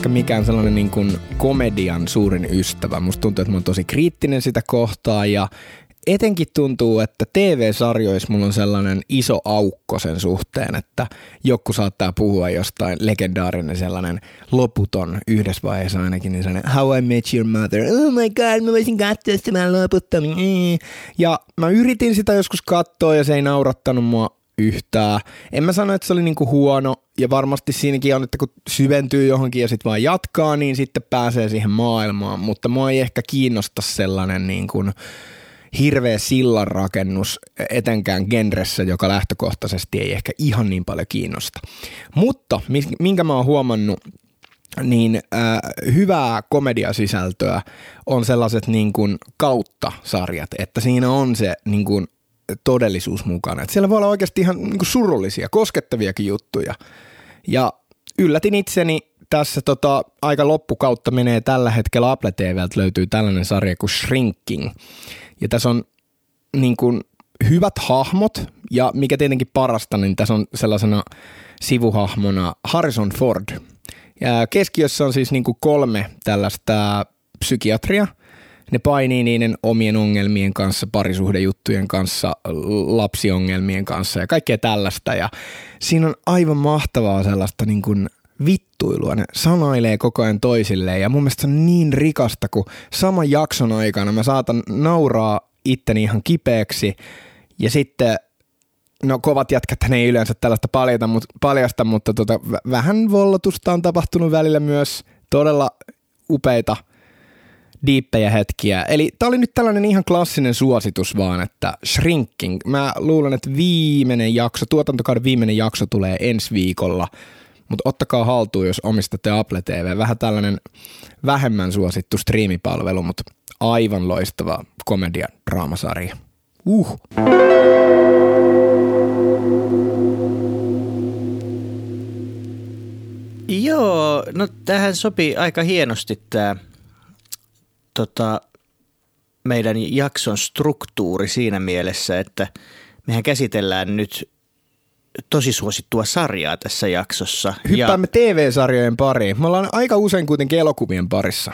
ehkä mikään sellainen niin kuin komedian suurin ystävä. Musta tuntuu, että mä oon tosi kriittinen sitä kohtaa ja etenkin tuntuu, että TV-sarjoissa mulla on sellainen iso aukko sen suhteen, että joku saattaa puhua jostain legendaarinen sellainen loputon yhdessä vaiheessa ainakin, niin sellainen How I Met Your Mother, oh my god, mä voisin katsoa sitä mä loputtomiin. Ja mä yritin sitä joskus katsoa ja se ei naurattanut mua yhtään. En mä sano, että se oli niinku huono, ja varmasti siinäkin on, että kun syventyy johonkin ja sitten vaan jatkaa, niin sitten pääsee siihen maailmaan, mutta mua ei ehkä kiinnosta sellainen niin hirveä sillanrakennus etenkään genressä, joka lähtökohtaisesti ei ehkä ihan niin paljon kiinnosta. Mutta minkä mä oon huomannut, niin äh, hyvää komediasisältöä on sellaiset niin kuin kautta-sarjat, että siinä on se niin kuin todellisuus mukana. Et siellä voi olla oikeasti ihan niin kuin surullisia, koskettaviakin juttuja. Ja yllätin itseni tässä tota, aika loppukautta menee tällä hetkellä Apple TVltä löytyy tällainen sarja kuin Shrinking. Ja tässä on niin kuin, hyvät hahmot ja mikä tietenkin parasta, niin tässä on sellaisena sivuhahmona Harrison Ford. Ja keskiössä on siis niin kuin kolme tällaista psykiatria. Ne painii niiden omien ongelmien kanssa, parisuhdejuttujen kanssa, lapsiongelmien kanssa ja kaikkea tällaista. Ja siinä on aivan mahtavaa sellaista niin kuin vittuilua. Ne sanailee koko ajan toisilleen ja mun mielestä se on niin rikasta, kun saman jakson aikana mä saatan nauraa itteni ihan kipeäksi ja sitten no kovat jätkät ne ei yleensä tällaista paljasta, mutta, paljasta, mutta tota, vähän vollotusta on tapahtunut välillä myös todella upeita diippejä hetkiä. Eli tää oli nyt tällainen ihan klassinen suositus vaan, että Shrinking. Mä luulen, että viimeinen jakso, tuotantokauden viimeinen jakso tulee ensi viikolla – mutta ottakaa haltuun, jos omistatte Apple TV. Vähän tällainen vähemmän suosittu striimipalvelu, mutta aivan loistava komedia draamasarja. Uh. Joo, no tähän sopii aika hienosti tämä tota, meidän jakson struktuuri siinä mielessä, että mehän käsitellään nyt tosi suosittua sarjaa tässä jaksossa. Hyppäämme ja... TV-sarjojen pariin. Me ollaan aika usein kuitenkin elokuvien parissa.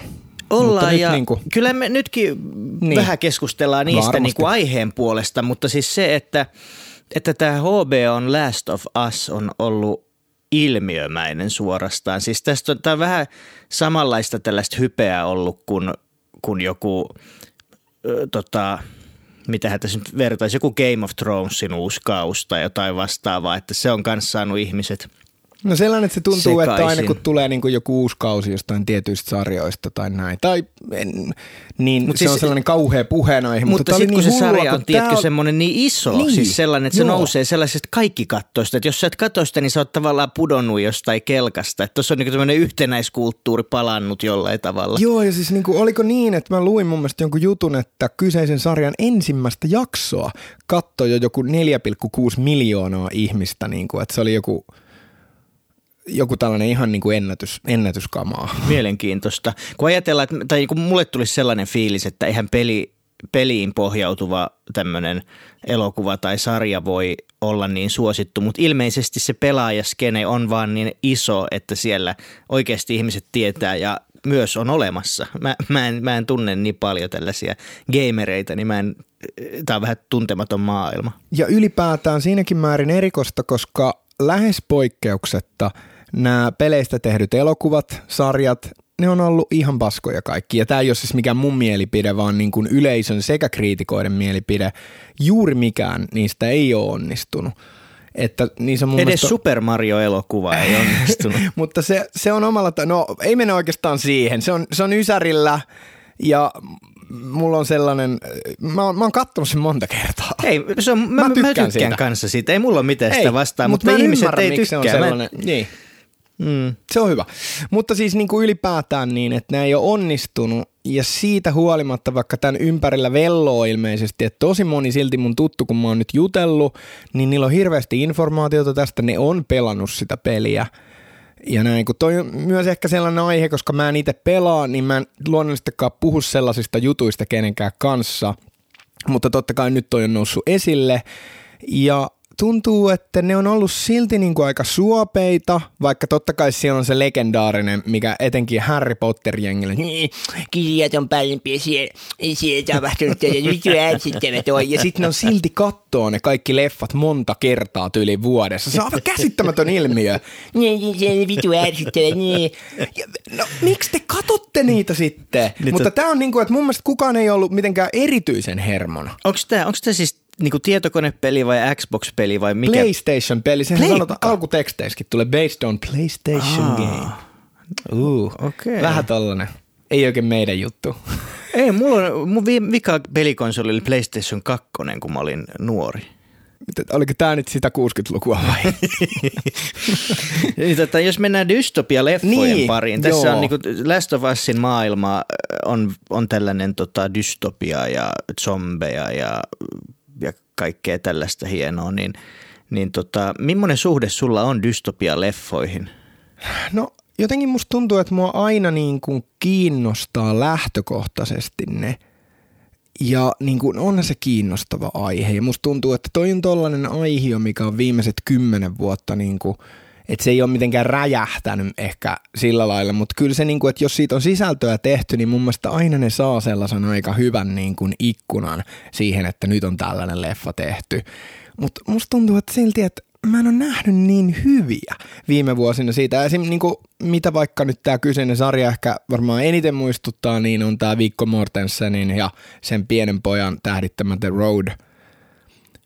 Ollaan ja niin kuin... kyllä me nytkin niin. vähän keskustellaan niistä niin kuin aiheen puolesta, mutta siis se, että, että tämä HB on Last of Us on ollut ilmiömäinen suorastaan. Siis tästä on, tämä on vähän samanlaista tällaista hypeä ollut kuin, kuin joku ö, tota, mitä tässä nyt vertaisi, joku Game of Thronesin uusi kaus tai jotain vastaavaa, että se on kanssa saanut ihmiset – No sellainen, että se tuntuu, sekaisin. että aina kun tulee niin kuin joku uusi kausi jostain tietyistä sarjoista tai näin, tai en, niin Mut se siis, on sellainen kauhea puheenaihe. Mutta, mutta sitten niin kun se sarja on, tiedätkö, on... semmoinen niin iso, niin, siis sellainen, että se joo. nousee sellaisesta kaikki kattoista, että jos sä et katso sitä, niin sä oot tavallaan pudonnut jostain kelkasta, että tuossa on niin tämmöinen yhtenäiskulttuuri palannut jollain tavalla. Joo, ja siis niin kuin, oliko niin, että mä luin mun mielestä jonkun jutun, että kyseisen sarjan ensimmäistä jaksoa katsoi jo joku 4,6 miljoonaa ihmistä, niin kuin, että se oli joku – joku tällainen ihan niin kuin ennätys, ennätyskamaa. Mielenkiintoista. Kun ajatellaan, että, tai kun mulle tuli sellainen fiilis, että eihän peli, peliin pohjautuva tämmöinen elokuva tai sarja voi olla niin suosittu, mutta ilmeisesti se pelaajaskene on vaan niin iso, että siellä oikeasti ihmiset tietää ja myös on olemassa. Mä, mä, en, mä en tunne niin paljon tällaisia gamereita, niin mä en, tää on vähän tuntematon maailma. Ja ylipäätään siinäkin määrin erikoista, koska lähes poikkeuksetta – nämä peleistä tehdyt elokuvat, sarjat, ne on ollut ihan paskoja kaikki. Ja tämä ei ole siis mikään mun mielipide, vaan niin kuin yleisön sekä kriitikoiden mielipide. Juuri mikään niistä ei ole onnistunut. Että niin se mun Edes mielestä... Super Mario-elokuva ei onnistunut. Mutta se, se on omalla, no ei mene oikeastaan siihen. Se on, se on Ysärillä ja mulla on sellainen, mä oon, mä oon kattonut sen monta kertaa. Ei, se on, mä, mä, tykkään, mä tykkään siitä. kanssa siitä, ei mulla ole mitään ei, sitä vastaan, mutta, mutta ihmiset ymmärrä, ei tykkää. Se on sellainen, mä, niin. Mm, se on hyvä. Mutta siis niin kuin ylipäätään niin, että nämä ei ole onnistunut ja siitä huolimatta vaikka tämän ympärillä velloo ilmeisesti, että tosi moni silti mun tuttu, kun mä oon nyt jutellut, niin niillä on hirveästi informaatiota tästä, ne on pelannut sitä peliä. Ja näin, kun toi on myös ehkä sellainen aihe, koska mä en itse pelaa, niin mä en luonnollisestikaan puhu sellaisista jutuista kenenkään kanssa. Mutta totta kai nyt toi on noussut esille. Ja tuntuu, että ne on ollut silti niin kuin aika suopeita, vaikka totta kai siellä on se legendaarinen, mikä etenkin Harry Potter-jengillä, niin, kirjat on siellä, siellä tapahtunut ja nyt äätsittävät on. Ja sitten ne on silti kattoo ne kaikki leffat monta kertaa tyyli vuodessa. Se on aivan käsittämätön ilmiö. Niin, niin, se vitu ärsyttävä, niin. No, miksi te katotte niitä sitten? Nyt Mutta tämä on niin kuin, että mun mielestä kukaan ei ollut mitenkään erityisen hermona. Onko tämä siis niinku tietokonepeli vai Xbox-peli vai mikä? PlayStation-peli. Sehän Pleikka. sanotaan alkuteksteissäkin tulee based on PlayStation Aa. game. Uh, okay. Vähän tollanen. Ei oikein meidän juttu. Ei, mulla on, mun vika pelikonsoli oli PlayStation 2, kun mä olin nuori. Oliko tämä nyt sitä 60-lukua vai? Niin, tota, jos mennään dystopia-leffojen niin, pariin. Tässä joo. on niin Last of Usin maailma on, on tällainen tota, dystopia ja zombeja ja ja kaikkea tällaista hienoa, niin, niin tota, millainen suhde sulla on dystopia-leffoihin? No jotenkin musta tuntuu, että mua aina niin kuin kiinnostaa lähtökohtaisesti ne. Ja niin kuin on se kiinnostava aihe. Ja musta tuntuu, että toi on tollainen aihe, mikä on viimeiset kymmenen vuotta niin kuin – että se ei ole mitenkään räjähtänyt ehkä sillä lailla, mutta kyllä se, niin kuin, että jos siitä on sisältöä tehty, niin mun mielestä aina ne saa sellaisen aika hyvän niin kuin ikkunan siihen, että nyt on tällainen leffa tehty. Mutta musta tuntuu, että silti, että mä en ole nähnyt niin hyviä viime vuosina siitä. Esim. Niin kuin, mitä vaikka nyt tämä kyseinen sarja ehkä varmaan eniten muistuttaa, niin on tämä Viikko Mortensenin ja sen pienen pojan tähdittämä The Road,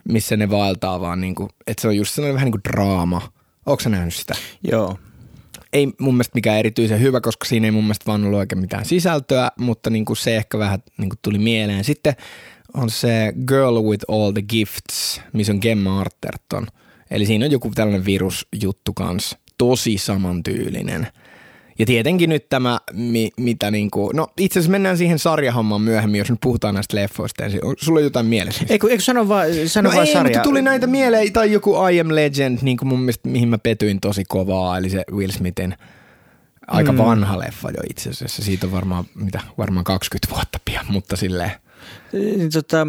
missä ne vaeltaa vaan, niin kuin, että se on just sellainen vähän niin kuin draama – Onko nähnyt sitä? Joo. Ei mun mielestä mikään erityisen hyvä, koska siinä ei mun mielestä vaan ollut oikein mitään sisältöä, mutta niin kuin se ehkä vähän niin kuin tuli mieleen. Sitten on se Girl with All the Gifts, missä on Gemma Arterton. Eli siinä on joku tällainen virusjuttu kanssa, tosi samantyylinen – ja tietenkin nyt tämä, mi, mitä niin kuin, no itse asiassa mennään siihen sarjahommaan myöhemmin, jos nyt puhutaan näistä leffoista. Sulla on jotain mielessä? Eikö, eikö sano vaan, sano no vaan ei, sarja? mutta tuli näitä mieleen, tai joku I Am Legend, niin kuin mun mielestä, mihin mä petyin tosi kovaa, eli se Will Smithin aika mm. vanha leffa jo itse asiassa. Siitä on varmaan, mitä, varmaan 20 vuotta pian, mutta silleen. Tota,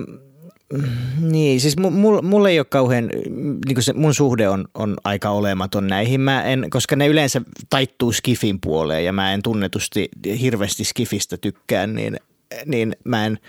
niin, siis mulla mul ei ole kauhean, niin se, mun suhde on, on aika olematon näihin, mä en, koska ne yleensä taittuu skifin puoleen ja mä en tunnetusti hirveästi skifistä tykkään, niin, niin mä en,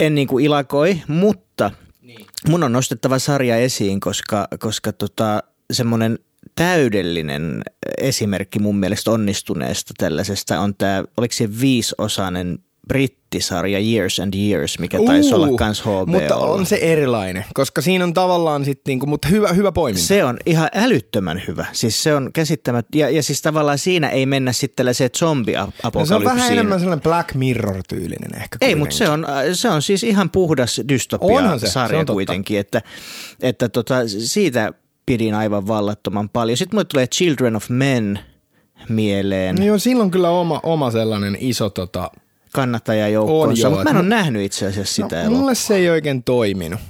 en niin kuin ilakoi, mutta niin. mun on nostettava sarja esiin, koska, koska tota, semmoinen täydellinen esimerkki mun mielestä onnistuneesta tällaisesta on tämä, oliko se viisosainen brittisarja Years and Years, mikä taisi uh, olla kans HBO. Mutta on se erilainen, koska siinä on tavallaan sitten, niinku, mutta hyvä, hyvä poiminta. Se on ihan älyttömän hyvä. Siis se on käsittämät, ja, ja siis tavallaan siinä ei mennä sitten tällaiseen zombi-apokalypsiin. No se on vähän enemmän sellainen Black Mirror-tyylinen ehkä. Ei, mutta se on, se on siis ihan puhdas dystopia-sarja kuitenkin, että, että tota, siitä pidin aivan vallattoman paljon. Sitten mulle tulee Children of Men mieleen. No joo, silloin kyllä oma, oma sellainen iso tota, kannattajajoukkoonsa, mutta mä en ole nähnyt itse asiassa no, sitä no, Mulle se ei oikein toiminut.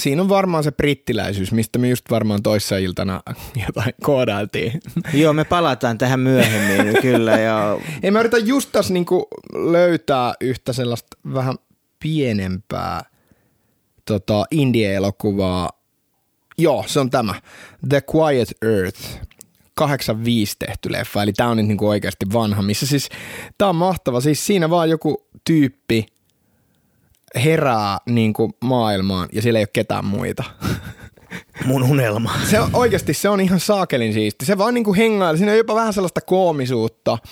Siinä on varmaan se brittiläisyys, mistä me just varmaan toissa iltana jotain koodailtiin. Joo, me palataan tähän myöhemmin, kyllä. Ja... Ei mä yritän just tässä niinku löytää yhtä sellaista vähän pienempää tota, indie-elokuvaa. Joo, se on tämä. The Quiet Earth 85 tehty leffa, eli tämä on nyt niinku oikeasti vanha, missä siis, tämä on mahtava, siis siinä vaan joku tyyppi herää niinku maailmaan ja siellä ei ole ketään muita. Mun unelma. Se on, oikeasti se on ihan saakelin siisti. Se vaan niinku hengailla, siinä on jopa vähän sellaista koomisuutta –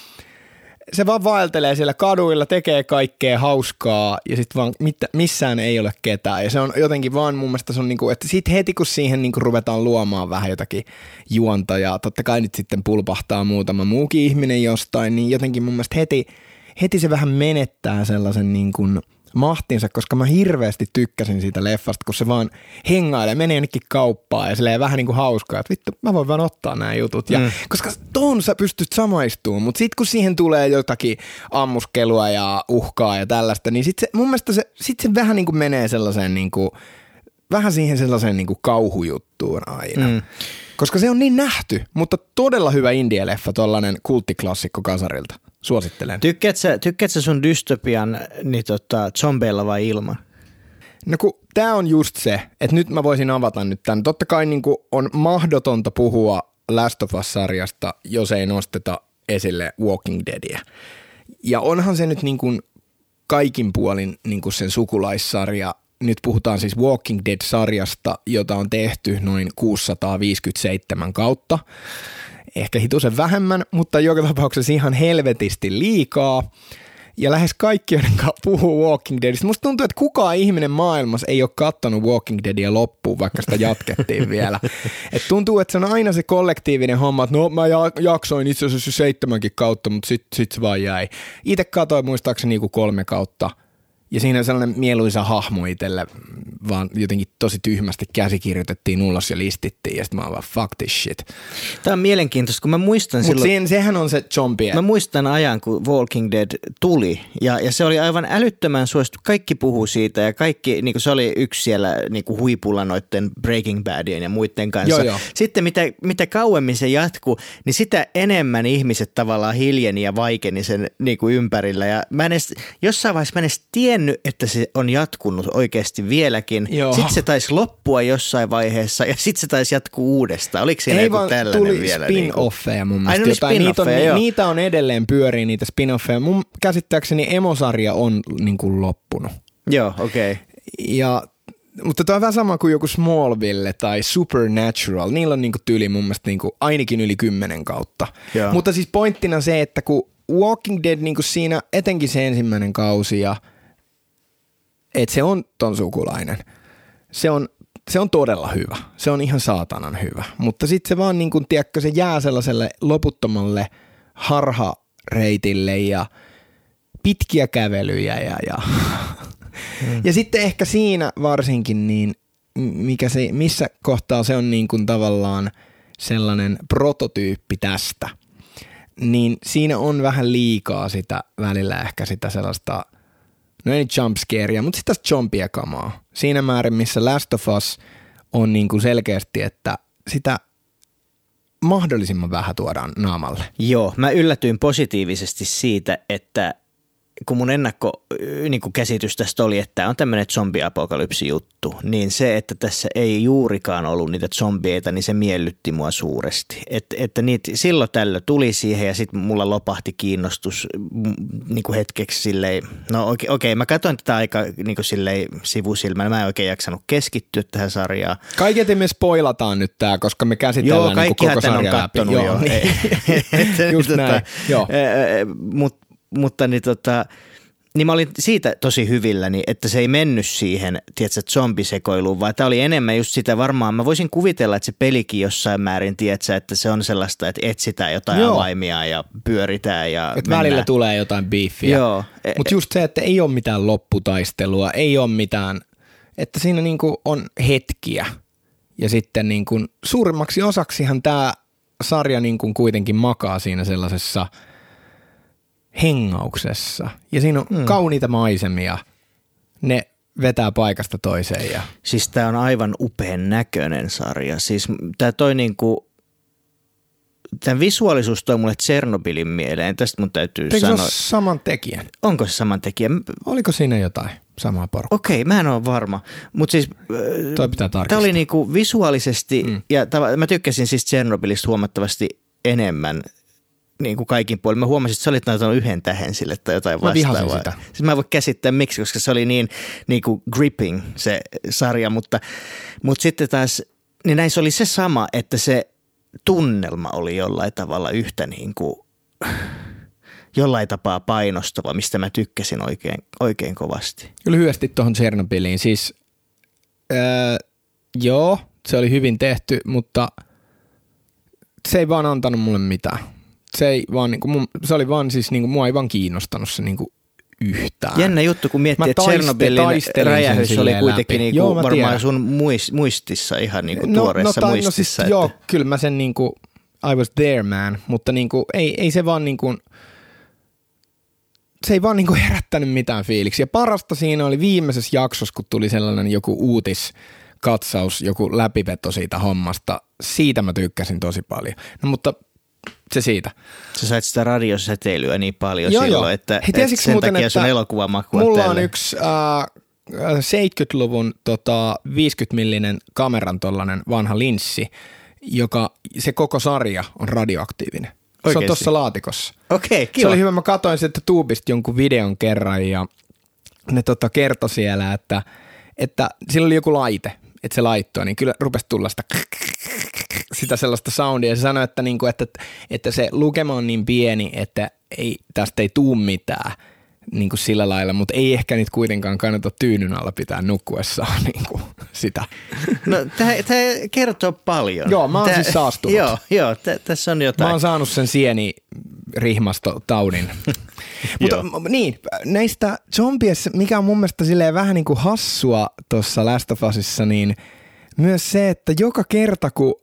se vaan vaeltelee siellä kaduilla, tekee kaikkea hauskaa ja sitten vaan mit, missään ei ole ketään. Ja se on jotenkin vaan mun mielestä se on niinku, että sit heti kun siihen niinku ruvetaan luomaan vähän jotakin juonta ja totta kai nyt sitten pulpahtaa muutama muukin ihminen jostain, niin jotenkin mun mielestä heti, heti se vähän menettää sellaisen niin kuin – mahtinsa, koska mä hirveästi tykkäsin siitä leffasta, kun se vaan hengailee, menee jonnekin kauppaan ja silleen vähän niin kuin hauskaa, että vittu, mä voin vaan ottaa nämä jutut. Ja, mm. Koska ton sä pystyt samaistumaan, mutta sitten kun siihen tulee jotakin ammuskelua ja uhkaa ja tällaista, niin sitten se, mun mielestä se, sit se vähän niin kuin menee sellaiseen niin kuin, vähän siihen sellaiseen niin kuin kauhujuttuun aina. Mm. Koska se on niin nähty, mutta todella hyvä indie-leffa, tollainen kulttiklassikko kasarilta. Suosittelen. Tykkäätkö, tykkäätkö sun dystopian niin tota, zombeilla vai ilman? No kun tämä on just se, että nyt mä voisin avata nyt tämän. Totta kai niin on mahdotonta puhua Last of Us-sarjasta, jos ei nosteta esille Walking Deadia. Ja onhan se nyt niin kuin kaikin puolin niin kuin sen sukulaissarja. Nyt puhutaan siis Walking Dead-sarjasta, jota on tehty noin 657 kautta. Ehkä hitusen vähemmän, mutta joka tapauksessa ihan helvetisti liikaa ja lähes kaikki, joiden puhuu Walking Deadistä. Musta tuntuu, että kukaan ihminen maailmassa ei ole kattanut Walking Deadia loppuun, vaikka sitä jatkettiin vielä. Et tuntuu, että se on aina se kollektiivinen homma, että no mä jaksoin itse asiassa seitsemänkin kautta, mutta sitten sit se vaan jäi. Itse katsoin muistaakseni niinku kolme kautta – ja siinä on sellainen mieluisa hahmo itselle, vaan jotenkin tosi tyhmästi käsikirjoitettiin ulos ja listittiin ja sitten mä oon vaan fuck this shit. Tämä on mielenkiintoista, kun mä muistan Mutta silloin... sehän on se zombie. Mä muistan ajan, kun Walking Dead tuli ja, ja se oli aivan älyttömän suosittu. Kaikki puhuu siitä ja kaikki, niin kuin se oli yksi siellä niin kuin huipulla noiden Breaking Badien ja muiden kanssa. Joo, joo. Sitten mitä, mitä kauemmin se jatkuu, niin sitä enemmän ihmiset tavallaan hiljeni ja vaikeni sen niin kuin ympärillä. Ja mä en edes, jossain vaiheessa mä en edes tiennyt, että se on jatkunut oikeasti vieläkin. Joo. Sitten se taisi loppua jossain vaiheessa ja sitten se taisi jatkuu uudestaan. Oliko siinä Ei joku tällainen tuli vielä? spin-offeja mun mielestä. Ai, jotain. Niitä, on, niitä on edelleen pyörii niitä spin-offeja. Mun käsittääkseni emosarja on niin kuin loppunut. Joo, okei. Okay. Ja mutta toi on vähän sama kuin joku Smallville tai Supernatural. Niillä on niinku tyyli mun mielestä niinku ainakin yli kymmenen kautta. Joo. Mutta siis pointtina se, että kun Walking Dead niinku siinä etenkin se ensimmäinen kausi ja – että se on ton sukulainen. Se on, se on todella hyvä. Se on ihan saatanan hyvä. Mutta sitten se vaan niin kuin, tiedätkö, se jää sellaiselle loputtomalle harhareitille ja pitkiä kävelyjä ja, ja, mm. ja sitten ehkä siinä varsinkin niin mikä se, missä kohtaa se on niin kuin tavallaan sellainen prototyyppi tästä, niin siinä on vähän liikaa sitä välillä ehkä sitä sellaista – no ei jumpscarea, mutta sitä zombia kamaa. Siinä määrin, missä Last of Us on niin kuin selkeästi, että sitä mahdollisimman vähän tuodaan naamalle. Joo, mä yllätyin positiivisesti siitä, että kun mun ennakko niin kuin käsitys tästä oli, että tämä on tämmöinen zombiapokalypsi juttu, niin se, että tässä ei juurikaan ollut niitä zombieita, niin se miellytti mua suuresti. Et, että niitä silloin tällöin tuli siihen ja sitten mulla lopahti kiinnostus niin kuin hetkeksi silleen, no okei, okay, okay, mä katsoin tätä aika niin kuin silleen sivusilmänä, mä en oikein jaksanut keskittyä tähän sarjaan. Kaiketi me spoilataan nyt tämä, koska me käsitellään Joo, niin koko sarja on kattonut läpi. Joo, jo. Niin. Just tota, näin, Joo. Mutta mutta niin tota, niin mä olin siitä tosi hyvilläni, että se ei mennyt siihen, tiedätkö, zombisekoiluun, vaan tämä oli enemmän just sitä varmaan. Mä voisin kuvitella, että se pelikin jossain määrin, tiedätkö, että se on sellaista, että etsitään jotain Joo. avaimia ja pyöritään ja Et välillä tulee jotain beefiä. Joo. Mutta just se, että ei ole mitään lopputaistelua, ei ole mitään, että siinä niinku on hetkiä. Ja sitten niinku, suurimmaksi osaksihan tämä sarja niinku kuitenkin makaa siinä sellaisessa – hengauksessa. Ja siinä on mm. kauniita maisemia. Ne vetää paikasta toiseen. Ja... Siis tämä on aivan upean näköinen sarja. Siis tämä toi niinku, tämän visuaalisuus toi mulle Tsernobylin mieleen. Tästä mun täytyy Eikö sanoa. se saman tekijän? Onko se saman tekijän? Oliko siinä jotain samaa porukkaa? Okei, mä en ole varma. Mutta siis Toi pitää tarkistaa. Tämä oli niinku visuaalisesti, mm. ja tav- mä tykkäsin siis Tsernobylistä huomattavasti enemmän niin kuin kaikin puolin. Mä huomasin, että sä olit näyttänyt yhden tähän sille tai jotain vastaavaa. Mä sitä. Siis mä en voi käsittää miksi, koska se oli niin, niin kuin gripping se sarja, mutta, mutta sitten taas, niin näissä oli se sama, että se tunnelma oli jollain tavalla yhtä niin kuin, jollain tapaa painostava, mistä mä tykkäsin oikein, oikein kovasti. Lyhyesti tuohon Tsernobyliin. Siis öö, joo, se oli hyvin tehty, mutta se ei vaan antanut mulle mitään se, ei vaan, niin kuin, se oli vaan siis, niin kuin, mua ei vaan kiinnostanut se niin kuin, yhtään. Jännä juttu, kun miettii, että Tsernobylin räjähys oli kuitenkin niin kuin, joo, varmaan tiedän. sun muistissa ihan niin kuin, no, tuoreessa no, tai, muistissa. No siis, että... Joo, kyllä mä sen niin kuin, I was there man, mutta niin kuin, ei, ei se vaan niin kuin, se ei vaan niin kuin herättänyt mitään fiiliksiä. Parasta siinä oli viimeisessä jaksossa, kun tuli sellainen joku uutis, katsaus, joku läpiveto siitä hommasta. Siitä mä tykkäsin tosi paljon. No mutta se siitä. Sä sait sitä radiosäteilyä niin paljon joo, silloin, joo. että, Hei, että sen muuten, takia sun elokuvamaku Mulla on yksi, äh, 70-luvun tota, 50-millinen kameran tollanen vanha linssi, joka se koko sarja on radioaktiivinen. Oikeasti? Se on tuossa laatikossa. Okei, okay, kiva. Se oli hyvä. Mä katsoin sitten tuubista jonkun videon kerran ja ne tota kertoi siellä, että, että sillä oli joku laite, että se laittoi, niin kyllä rupesi tulla sitä sitä sellaista soundia. Se sanoi, että, niinku, että, että se lukema on niin pieni, että ei, tästä ei tuu mitään niin kuin sillä lailla, mutta ei ehkä nyt kuitenkaan kannata tyynyn alla pitää nukkuessaan niin kuin sitä. No tämä kertoo paljon. Joo, mä oon tää, siis saastunut. Joo, joo t- tässä on jotain. Mä oon saanut sen sieni rihmastotaudin. mutta niin, näistä zombies, mikä on mun mielestä silleen vähän niin kuin hassua tuossa Last of Usissa, niin myös se, että joka kerta kun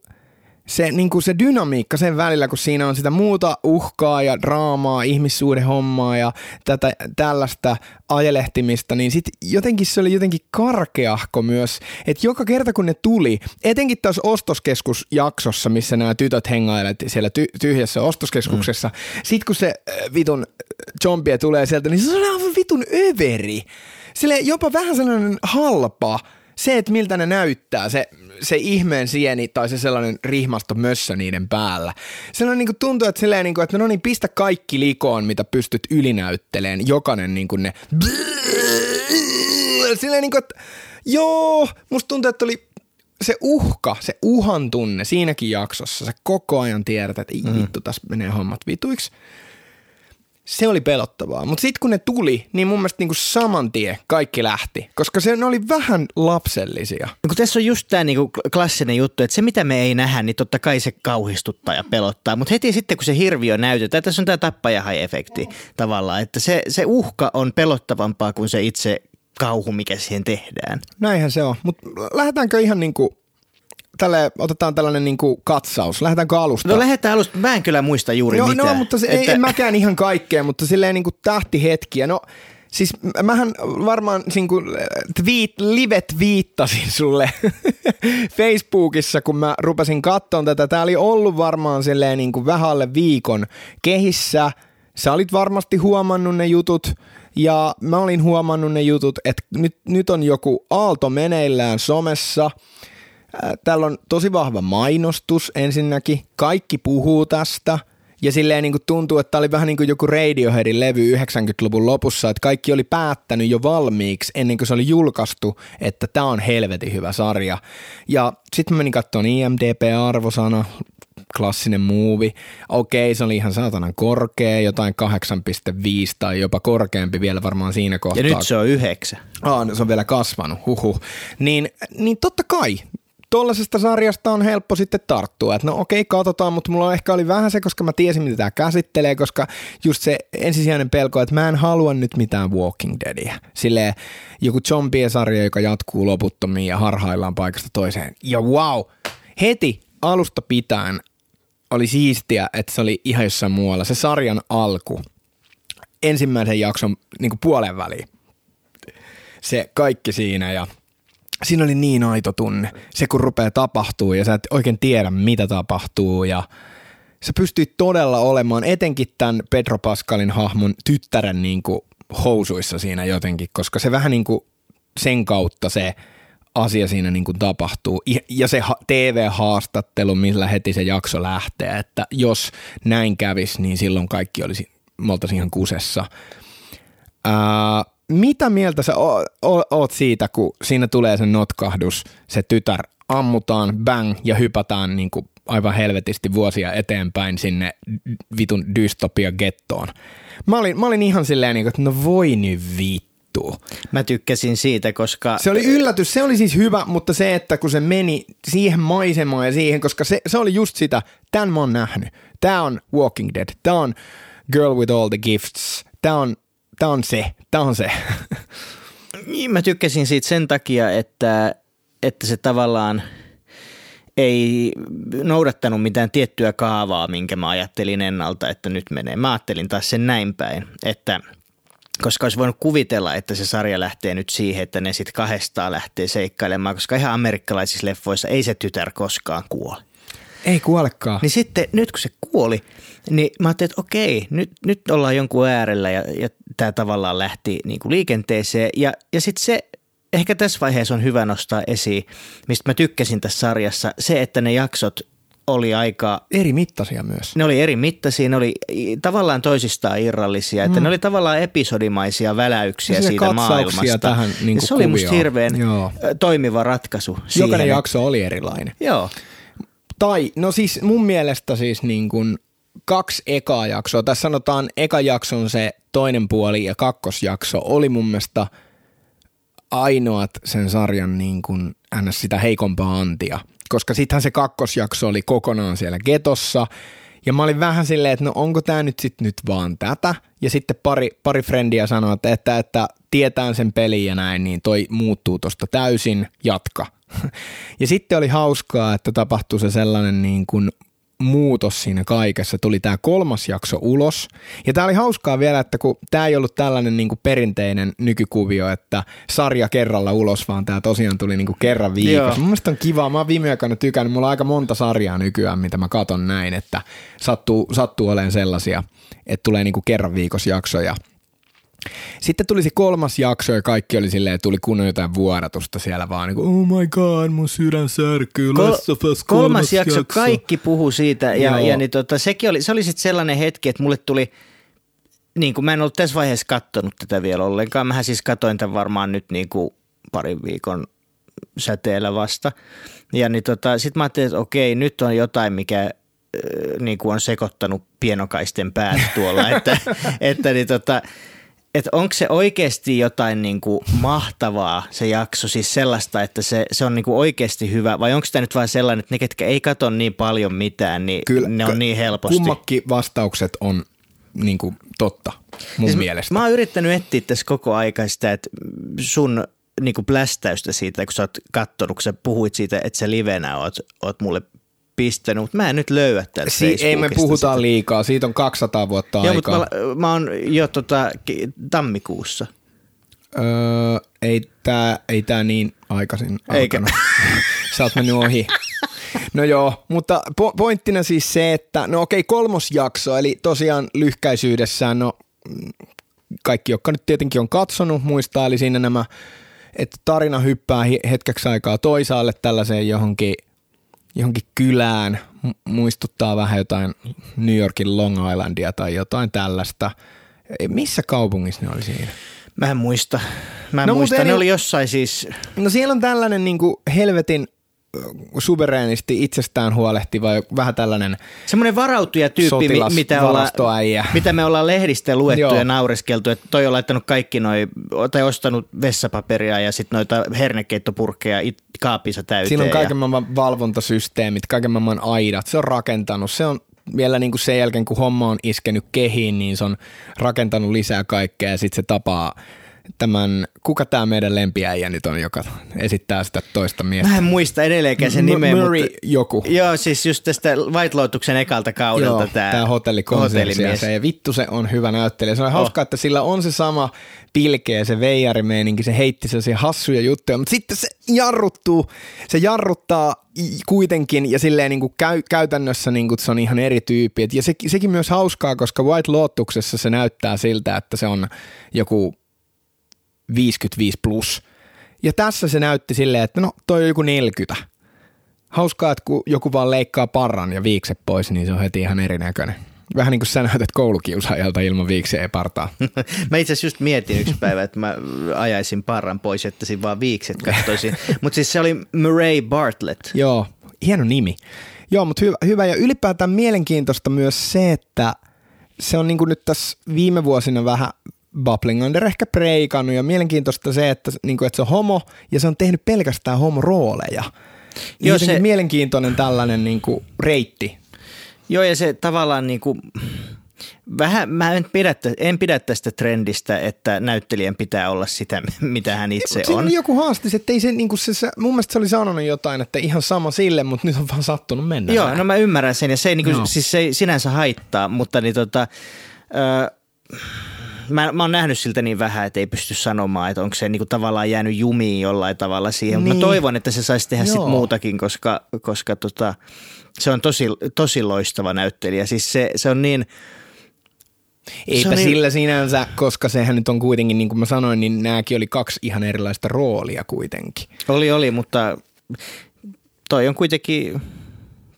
se, niin kuin se dynamiikka sen välillä, kun siinä on sitä muuta uhkaa ja draamaa, ihmissuuden hommaa ja tätä, tällaista ajelehtimista, niin sit jotenkin se oli jotenkin karkeahko myös, että joka kerta kun ne tuli, etenkin tässä ostoskeskusjaksossa, missä nämä tytöt hengailevat siellä ty- tyhjässä ostoskeskuksessa, mm. sit kun se äh, vitun zombie tulee sieltä, niin se on aivan vitun överi. Sille jopa vähän sellainen halpa, se, että miltä ne näyttää, se, se ihmeen sieni tai se sellainen rihmasto mössö niiden päällä. Sellainen niin kuin tuntuu, että, silleen, niin kuin, että no niin, pistä kaikki likoon, mitä pystyt ylinäytteleen. Jokainen niin kuin ne... Silleen niin kuin, että joo, musta tuntuu, että oli se uhka, se uhan tunne siinäkin jaksossa, sä koko ajan tiedät, että ei mm. vittu, tässä menee hommat vituiksi se oli pelottavaa. Mutta sitten kun ne tuli, niin mun mielestä niinku saman tie kaikki lähti, koska se, ne oli vähän lapsellisia. No kun tässä on just tämä niinku klassinen juttu, että se mitä me ei nähdä, niin totta kai se kauhistuttaa ja pelottaa. Mutta heti sitten kun se hirviö näytetään, tässä on tämä tappajahai-efekti tavallaan, että se, se uhka on pelottavampaa kuin se itse kauhu, mikä siihen tehdään. Näinhän se on, mutta lähdetäänkö ihan niinku tälle, otetaan tällainen niin kuin katsaus. Lähdetäänkö alusta? No lähdetään alusta. Mä en kyllä muista juuri no, mitään. No, mutta se, että... ei, en mäkään ihan kaikkea, mutta silleen niin kuin tähtihetkiä. No, Siis mähän varmaan niin kuin tweet, livet viittasin sulle Facebookissa, kun mä rupesin katsomaan tätä. Tää oli ollut varmaan silleen niin kuin vähän alle viikon kehissä. Sä olit varmasti huomannut ne jutut ja mä olin huomannut ne jutut, että nyt, nyt on joku aalto meneillään somessa – Täällä on tosi vahva mainostus ensinnäkin. Kaikki puhuu tästä. Ja silleen niin kuin tuntuu, että tämä oli vähän niin kuin joku Radioheadin levy 90-luvun lopussa, että kaikki oli päättänyt jo valmiiksi ennen kuin se oli julkaistu, että tämä on helvetin hyvä sarja. Ja sitten mä menin katsomaan IMDB-arvosana, klassinen muuvi. Okei, se oli ihan saatanan korkea, jotain 8,5 tai jopa korkeampi vielä varmaan siinä kohtaa. Ja nyt se on yhdeksän. Aa, no se on vielä kasvanut, huhu. Niin, niin totta kai, tuollaisesta sarjasta on helppo sitten tarttua. Että no okei, katsotaan, mutta mulla ehkä oli vähän se, koska mä tiesin, mitä tämä käsittelee, koska just se ensisijainen pelko, että mä en halua nyt mitään Walking Deadia. Silleen joku zombie-sarja, joka jatkuu loputtomiin ja harhaillaan paikasta toiseen. Ja wow, heti alusta pitäen oli siistiä, että se oli ihan jossain muualla. Se sarjan alku, ensimmäisen jakson niin puolen väliin. Se kaikki siinä ja – siinä oli niin aito tunne. Se kun rupeaa tapahtuu ja sä et oikein tiedä mitä tapahtuu ja sä pystyit todella olemaan etenkin tämän Pedro Pascalin hahmon tyttären niin kuin housuissa siinä jotenkin, koska se vähän niin kuin sen kautta se asia siinä niin kuin tapahtuu. Ja se TV-haastattelu, millä heti se jakso lähtee, että jos näin kävisi, niin silloin kaikki olisi, me oltaisiin ihan kusessa. Ää, mitä mieltä sä o- o- oot siitä, kun siinä tulee se notkahdus, se tytär ammutaan, bang, ja hypätään niin kuin aivan helvetisti vuosia eteenpäin sinne vitun dystopia-gettoon. Mä olin, mä olin ihan silleen, niin kuin, että no voi nyt vittu. Mä tykkäsin siitä, koska... Se oli yllätys, se oli siis hyvä, mutta se, että kun se meni siihen maisemaan ja siihen, koska se, se oli just sitä, tämän mä oon nähnyt. Tää on Walking Dead, tää on Girl with all the gifts, tää on tämä on se, tämä on se. Niin, mä tykkäsin siitä sen takia, että, että se tavallaan ei noudattanut mitään tiettyä kaavaa, minkä mä ajattelin ennalta, että nyt menee. Mä ajattelin taas sen näin päin, että koska olisi voinut kuvitella, että se sarja lähtee nyt siihen, että ne sitten kahdestaan lähtee seikkailemaan, koska ihan amerikkalaisissa leffoissa ei se tytär koskaan kuole. Ei kuolekaan. Niin sitten nyt kun se kuoli, niin mä ajattelin, että okei, nyt, nyt ollaan jonkun äärellä ja, ja tämä tavallaan lähti niin kuin liikenteeseen. Ja, ja sitten se, ehkä tässä vaiheessa on hyvä nostaa esiin, mistä mä tykkäsin tässä sarjassa, se, että ne jaksot oli aika... Eri mittaisia myös. Ne oli eri mittaisia, ne oli tavallaan toisistaan irrallisia, että mm. ne oli tavallaan episodimaisia väläyksiä siitä maailmasta. tähän niin se oli musta hirveän Joo. toimiva ratkaisu siihen. Jokainen jakso oli erilainen. Joo. Tai, no siis mun mielestä siis niin kuin kaksi ekaa jaksoa. Tässä sanotaan eka jakson se toinen puoli ja kakkosjakso oli mun mielestä ainoat sen sarjan niin kuin ns. sitä heikompaa antia. Koska sittenhän se kakkosjakso oli kokonaan siellä getossa. Ja mä olin vähän silleen, että no onko tämä nyt sitten nyt vaan tätä. Ja sitten pari, pari frendiä sanoi, että, että, että tietään sen pelin ja näin, niin toi muuttuu tosta täysin, jatka. Ja sitten oli hauskaa, että tapahtui se sellainen niin kuin muutos siinä kaikessa. Tuli tämä kolmas jakso ulos. Ja tämä oli hauskaa vielä, että kun tämä ei ollut tällainen niin kuin perinteinen nykykuvio, että sarja kerralla ulos, vaan tämä tosiaan tuli niin kuin kerran viikossa. Mun mielestä on kiva. Mä oon viime aikoina tykännyt. Mulla on aika monta sarjaa nykyään, mitä mä katon näin, että sattuu, sattuu olemaan sellaisia, että tulee niin kuin kerran viikossa jaksoja – sitten tuli se kolmas jakso ja kaikki oli silleen, että tuli kunnon jotain vuodatusta siellä vaan, niin kuin, oh my god, mun sydän särkyy, Kol- Last of Us kolmas, kolmas jakso, jakso, kaikki puhu siitä ja, ja niin tota, sekin oli, se oli sitten sellainen hetki, että mulle tuli, niin kuin mä en ollut tässä vaiheessa kattonut tätä vielä ollenkaan, mähän siis katoin tämän varmaan nyt niin kuin parin viikon säteellä vasta. Ja niin tota, sitten mä ajattelin, että okei, nyt on jotain, mikä niin kuin on sekoittanut pienokaisten päät tuolla, että, että niin tota, että onko se oikeasti jotain niin kuin mahtavaa se jakso, siis sellaista, että se, se on niin kuin oikeasti hyvä, vai onko tämä nyt vain sellainen, että ne, ketkä ei katso niin paljon mitään, niin Kyllä, ne on niin helposti. Kummakki vastaukset on niin kuin totta mun siis mielestä. Mä oon yrittänyt etsiä tässä koko aika sitä, että sun niin kuin plästäystä siitä, kun sä oot kattonut, kun sä puhuit siitä, että sä livenä oot, oot mulle pistänyt, mutta mä en nyt löyä täältä si- Ei me puhuta sitä. liikaa, siitä on 200 vuotta Joo, aikaa. Mutta mä, mä oon jo tota, tammikuussa. Öö, ei tää, ei tää niin aikaisin Eikä. Sä oot mennyt ohi. No joo, mutta po- pointtina siis se, että no okei, kolmos jakso, eli tosiaan lyhkäisyydessään, no kaikki, jotka nyt tietenkin on katsonut, muistaa, eli siinä nämä, että tarina hyppää hetkeksi aikaa toisaalle tällaiseen johonkin – johonkin kylään, muistuttaa vähän jotain New Yorkin Long Islandia tai jotain tällaista. Missä kaupungissa ne oli siinä? Mä en muista. Mä en no, muista. Ne oli jossain siis... No siellä on tällainen niin kuin helvetin suvereenisti itsestään huolehtiva, vähän tällainen Semmoinen varautuja tyyppi, mitä, olla, mitä me ollaan lehdistä luettu Joo. ja naureskeltu, että toi on laittanut kaikki noi, tai ostanut vessapaperia ja sitten noita hernekeittopurkkeja kaapissa täyteen. Siinä on kaiken ja... maailman valvontasysteemit, kaiken maailman aidat, se on rakentanut, se on vielä niin kuin sen jälkeen, kun homma on iskenyt kehiin, niin se on rakentanut lisää kaikkea ja sitten se tapaa tämän, kuka tämä meidän lempiäijä nyt on, joka esittää sitä toista miestä? Mä en muista edelleenkään sen nimeä. Murray mutta, joku. Joo, siis just tästä White Lotuksen ekalta kaudelta joo, tämä, tämä hotellikonsersia. Ja vittu se on hyvä näyttelijä. Se on oh. hauskaa, että sillä on se sama pilkeä, se veijarimeininki, se heitti sellaisia hassuja juttuja, mutta sitten se jarruttuu, se jarruttaa kuitenkin ja silleen niin kuin käy, käytännössä niin kuin se on ihan eri tyyppi. ja se, sekin myös hauskaa, koska White Lotuksessa se näyttää siltä, että se on joku 55 plus. Ja tässä se näytti silleen, että no toi on joku 40. Hauskaa, että kun joku vaan leikkaa parran ja viikset pois, niin se on heti ihan erinäköinen. Vähän niin kuin sä näytät koulukiusaajalta ilman viiksiä ja partaa. mä itse asiassa just mietin yksi päivä, että mä ajaisin parran pois, että siinä vaan viikset katsoisin. mutta siis se oli Murray Bartlett. Joo, hieno nimi. Joo, mutta hyvä, hyvä. Ja ylipäätään mielenkiintoista myös se, että se on niin kuin nyt tässä viime vuosina vähän Bubbling Under ehkä preikannut ja mielenkiintoista se, että, niin kuin, että se on homo ja se on tehnyt pelkästään homorooleja. Joo, se... mielenkiintoinen tällainen niin kuin, reitti. Joo ja se tavallaan niin kuin, vähän, mä en pidä, en pidä tästä trendistä, että näyttelijän pitää olla sitä, mitä hän itse ei, on. joku haastis, että ei se, niin kuin se, se, mun mielestä se oli sanonut jotain, että ihan sama sille, mutta nyt on vaan sattunut mennä. Joo, näin. no mä ymmärrän sen ja se ei, niin kuin, no. siis se ei sinänsä haittaa, mutta niin tota, ö, mä, mä oon nähnyt siltä niin vähän, että ei pysty sanomaan, että onko se niinku tavallaan jäänyt jumiin jollain tavalla siihen. Niin. Mä toivon, että se saisi tehdä sit muutakin, koska, koska tota, se on tosi, tosi loistava näyttelijä. Siis se, se on niin, Eipä niin... sillä sinänsä, koska sehän nyt on kuitenkin, niin kuin mä sanoin, niin nämäkin oli kaksi ihan erilaista roolia kuitenkin. Oli, oli, mutta toi on kuitenkin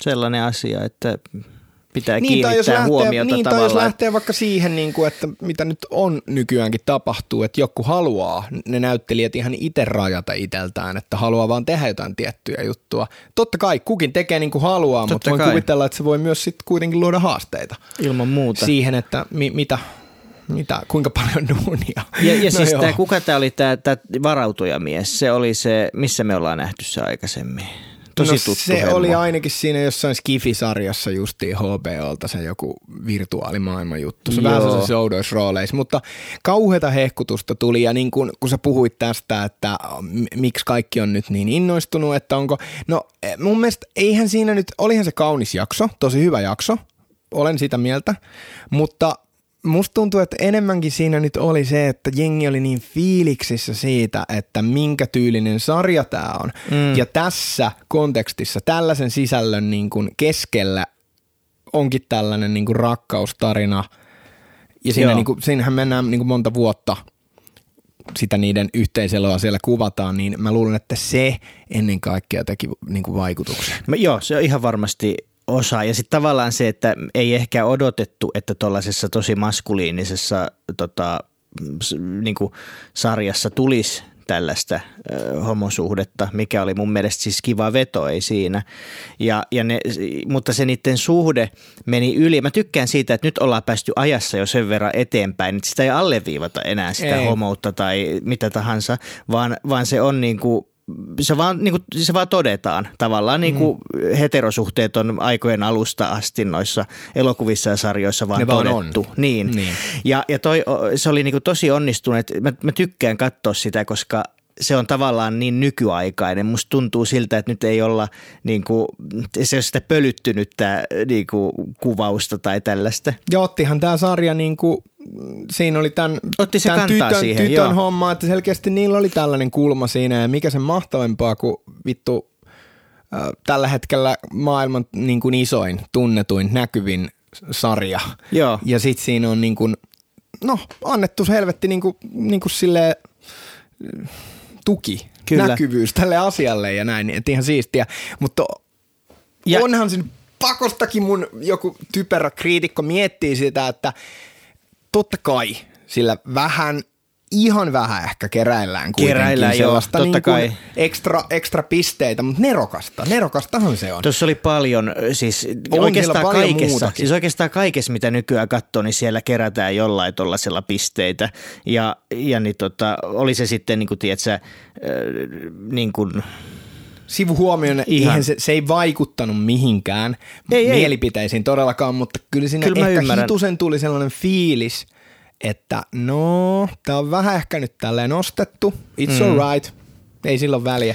sellainen asia, että pitää niin, kiinnittää jos lähtee, huomiota niin, tavallaan. jos lähtee vaikka siihen, niin kuin, että mitä nyt on nykyäänkin tapahtuu, että joku haluaa ne näyttelijät ihan itse rajata iteltään, että haluaa vaan tehdä jotain tiettyjä juttua. Totta kai kukin tekee niin kuin haluaa, Totta mutta voin kai. kuvitella, että se voi myös sitten kuitenkin luoda haasteita. Ilman muuta. Siihen, että mi- mitä, mitä, kuinka paljon duunia. Ja, ja no siis tämä, kuka tämä oli tämä varautujamies? Se oli se, missä me ollaan nähty se aikaisemmin tosi no, tuttu se hemmo. oli ainakin siinä jossain Skifi-sarjassa justiin HBOlta se joku virtuaalimaailman juttu. Se Joo. vähän se oudoissa rooleissa, mutta kauheata hehkutusta tuli ja niin kun, kun sä puhuit tästä, että miksi kaikki on nyt niin innoistunut, että onko, no e, mun mielestä eihän siinä nyt, olihan se kaunis jakso, tosi hyvä jakso, olen sitä mieltä, mutta musta tuntuu, että enemmänkin siinä nyt oli se, että jengi oli niin fiiliksissä siitä, että minkä tyylinen sarja tämä on. Mm. Ja tässä kontekstissa, tällaisen sisällön niin kuin keskellä onkin tällainen niin kuin rakkaustarina. Ja siinä, niin kuin, siinähän mennään niin kuin monta vuotta sitä niiden yhteiseloa siellä kuvataan, niin mä luulen, että se ennen kaikkea teki niin kuin vaikutuksen. Mä, joo, se on ihan varmasti osa. Ja sitten tavallaan se, että ei ehkä odotettu, että tuollaisessa tosi maskuliinisessa tota, niin kuin sarjassa tulisi tällaista ö, homosuhdetta, mikä oli mun mielestä siis kiva veto, ei siinä. Ja, ja ne, mutta se niiden suhde meni yli. Mä tykkään siitä, että nyt ollaan päästy ajassa jo sen verran eteenpäin, että sitä ei alleviivata enää sitä ei. homoutta tai mitä tahansa, vaan, vaan se on niin kuin se vaan, niin kuin, se vaan todetaan. Tavallaan niin kuin mm. heterosuhteet on aikojen alusta asti noissa elokuvissa ja sarjoissa vaan ne todettu. Vaan on. Niin. niin. Ja, ja toi, se oli niin kuin tosi onnistunut. Mä, mä tykkään katsoa sitä, koska se on tavallaan niin nykyaikainen. Musta tuntuu siltä, että nyt ei olla, niin kuin, se ole sitä pölyttynyttä niin kuin, kuvausta tai tällaista. Ja ottihan tämä sarja, niin kuin, siinä oli tämän, Otti se tämän tytön, siihen, tytön joo. homma, että selkeästi niillä oli tällainen kulma siinä ja mikä se mahtavampaa kuin vittu äh, tällä hetkellä maailman niin kuin isoin, tunnetuin, näkyvin sarja. Joo. Ja sitten siinä on niin kuin, no annettu helvetti niin kuin, niin kuin silleen, tuki, Kyllä. näkyvyys tälle asialle ja näin, että ihan siistiä. Mutta ja. onhan siinä pakostakin mun joku typerä kriitikko miettii sitä, että totta kai sillä vähän ihan vähän ehkä keräillään kuitenkin keräillään, sellaista joo, niin kai. Ekstra, ekstra pisteitä, mutta nerokasta, nerokastahan se on. Tuossa oli paljon, siis on oikeastaan paljon kaikessa, muutakin. siis oikeastaan kaikessa, mitä nykyään katsoo, niin siellä kerätään jollain tuollaisella pisteitä. Ja, ja niin tota, oli se sitten, niin kuin tiedätkö, äh, niin kuin, sivuhuomioon, Ihan. se, se ei vaikuttanut mihinkään ei, mielipiteisiin ei. todellakaan, mutta kyllä siinä kyllä ehkä hitusen tuli sellainen fiilis – että no, tämä on vähän ehkä nyt tälleen nostettu, it's mm. alright, ei silloin väliä.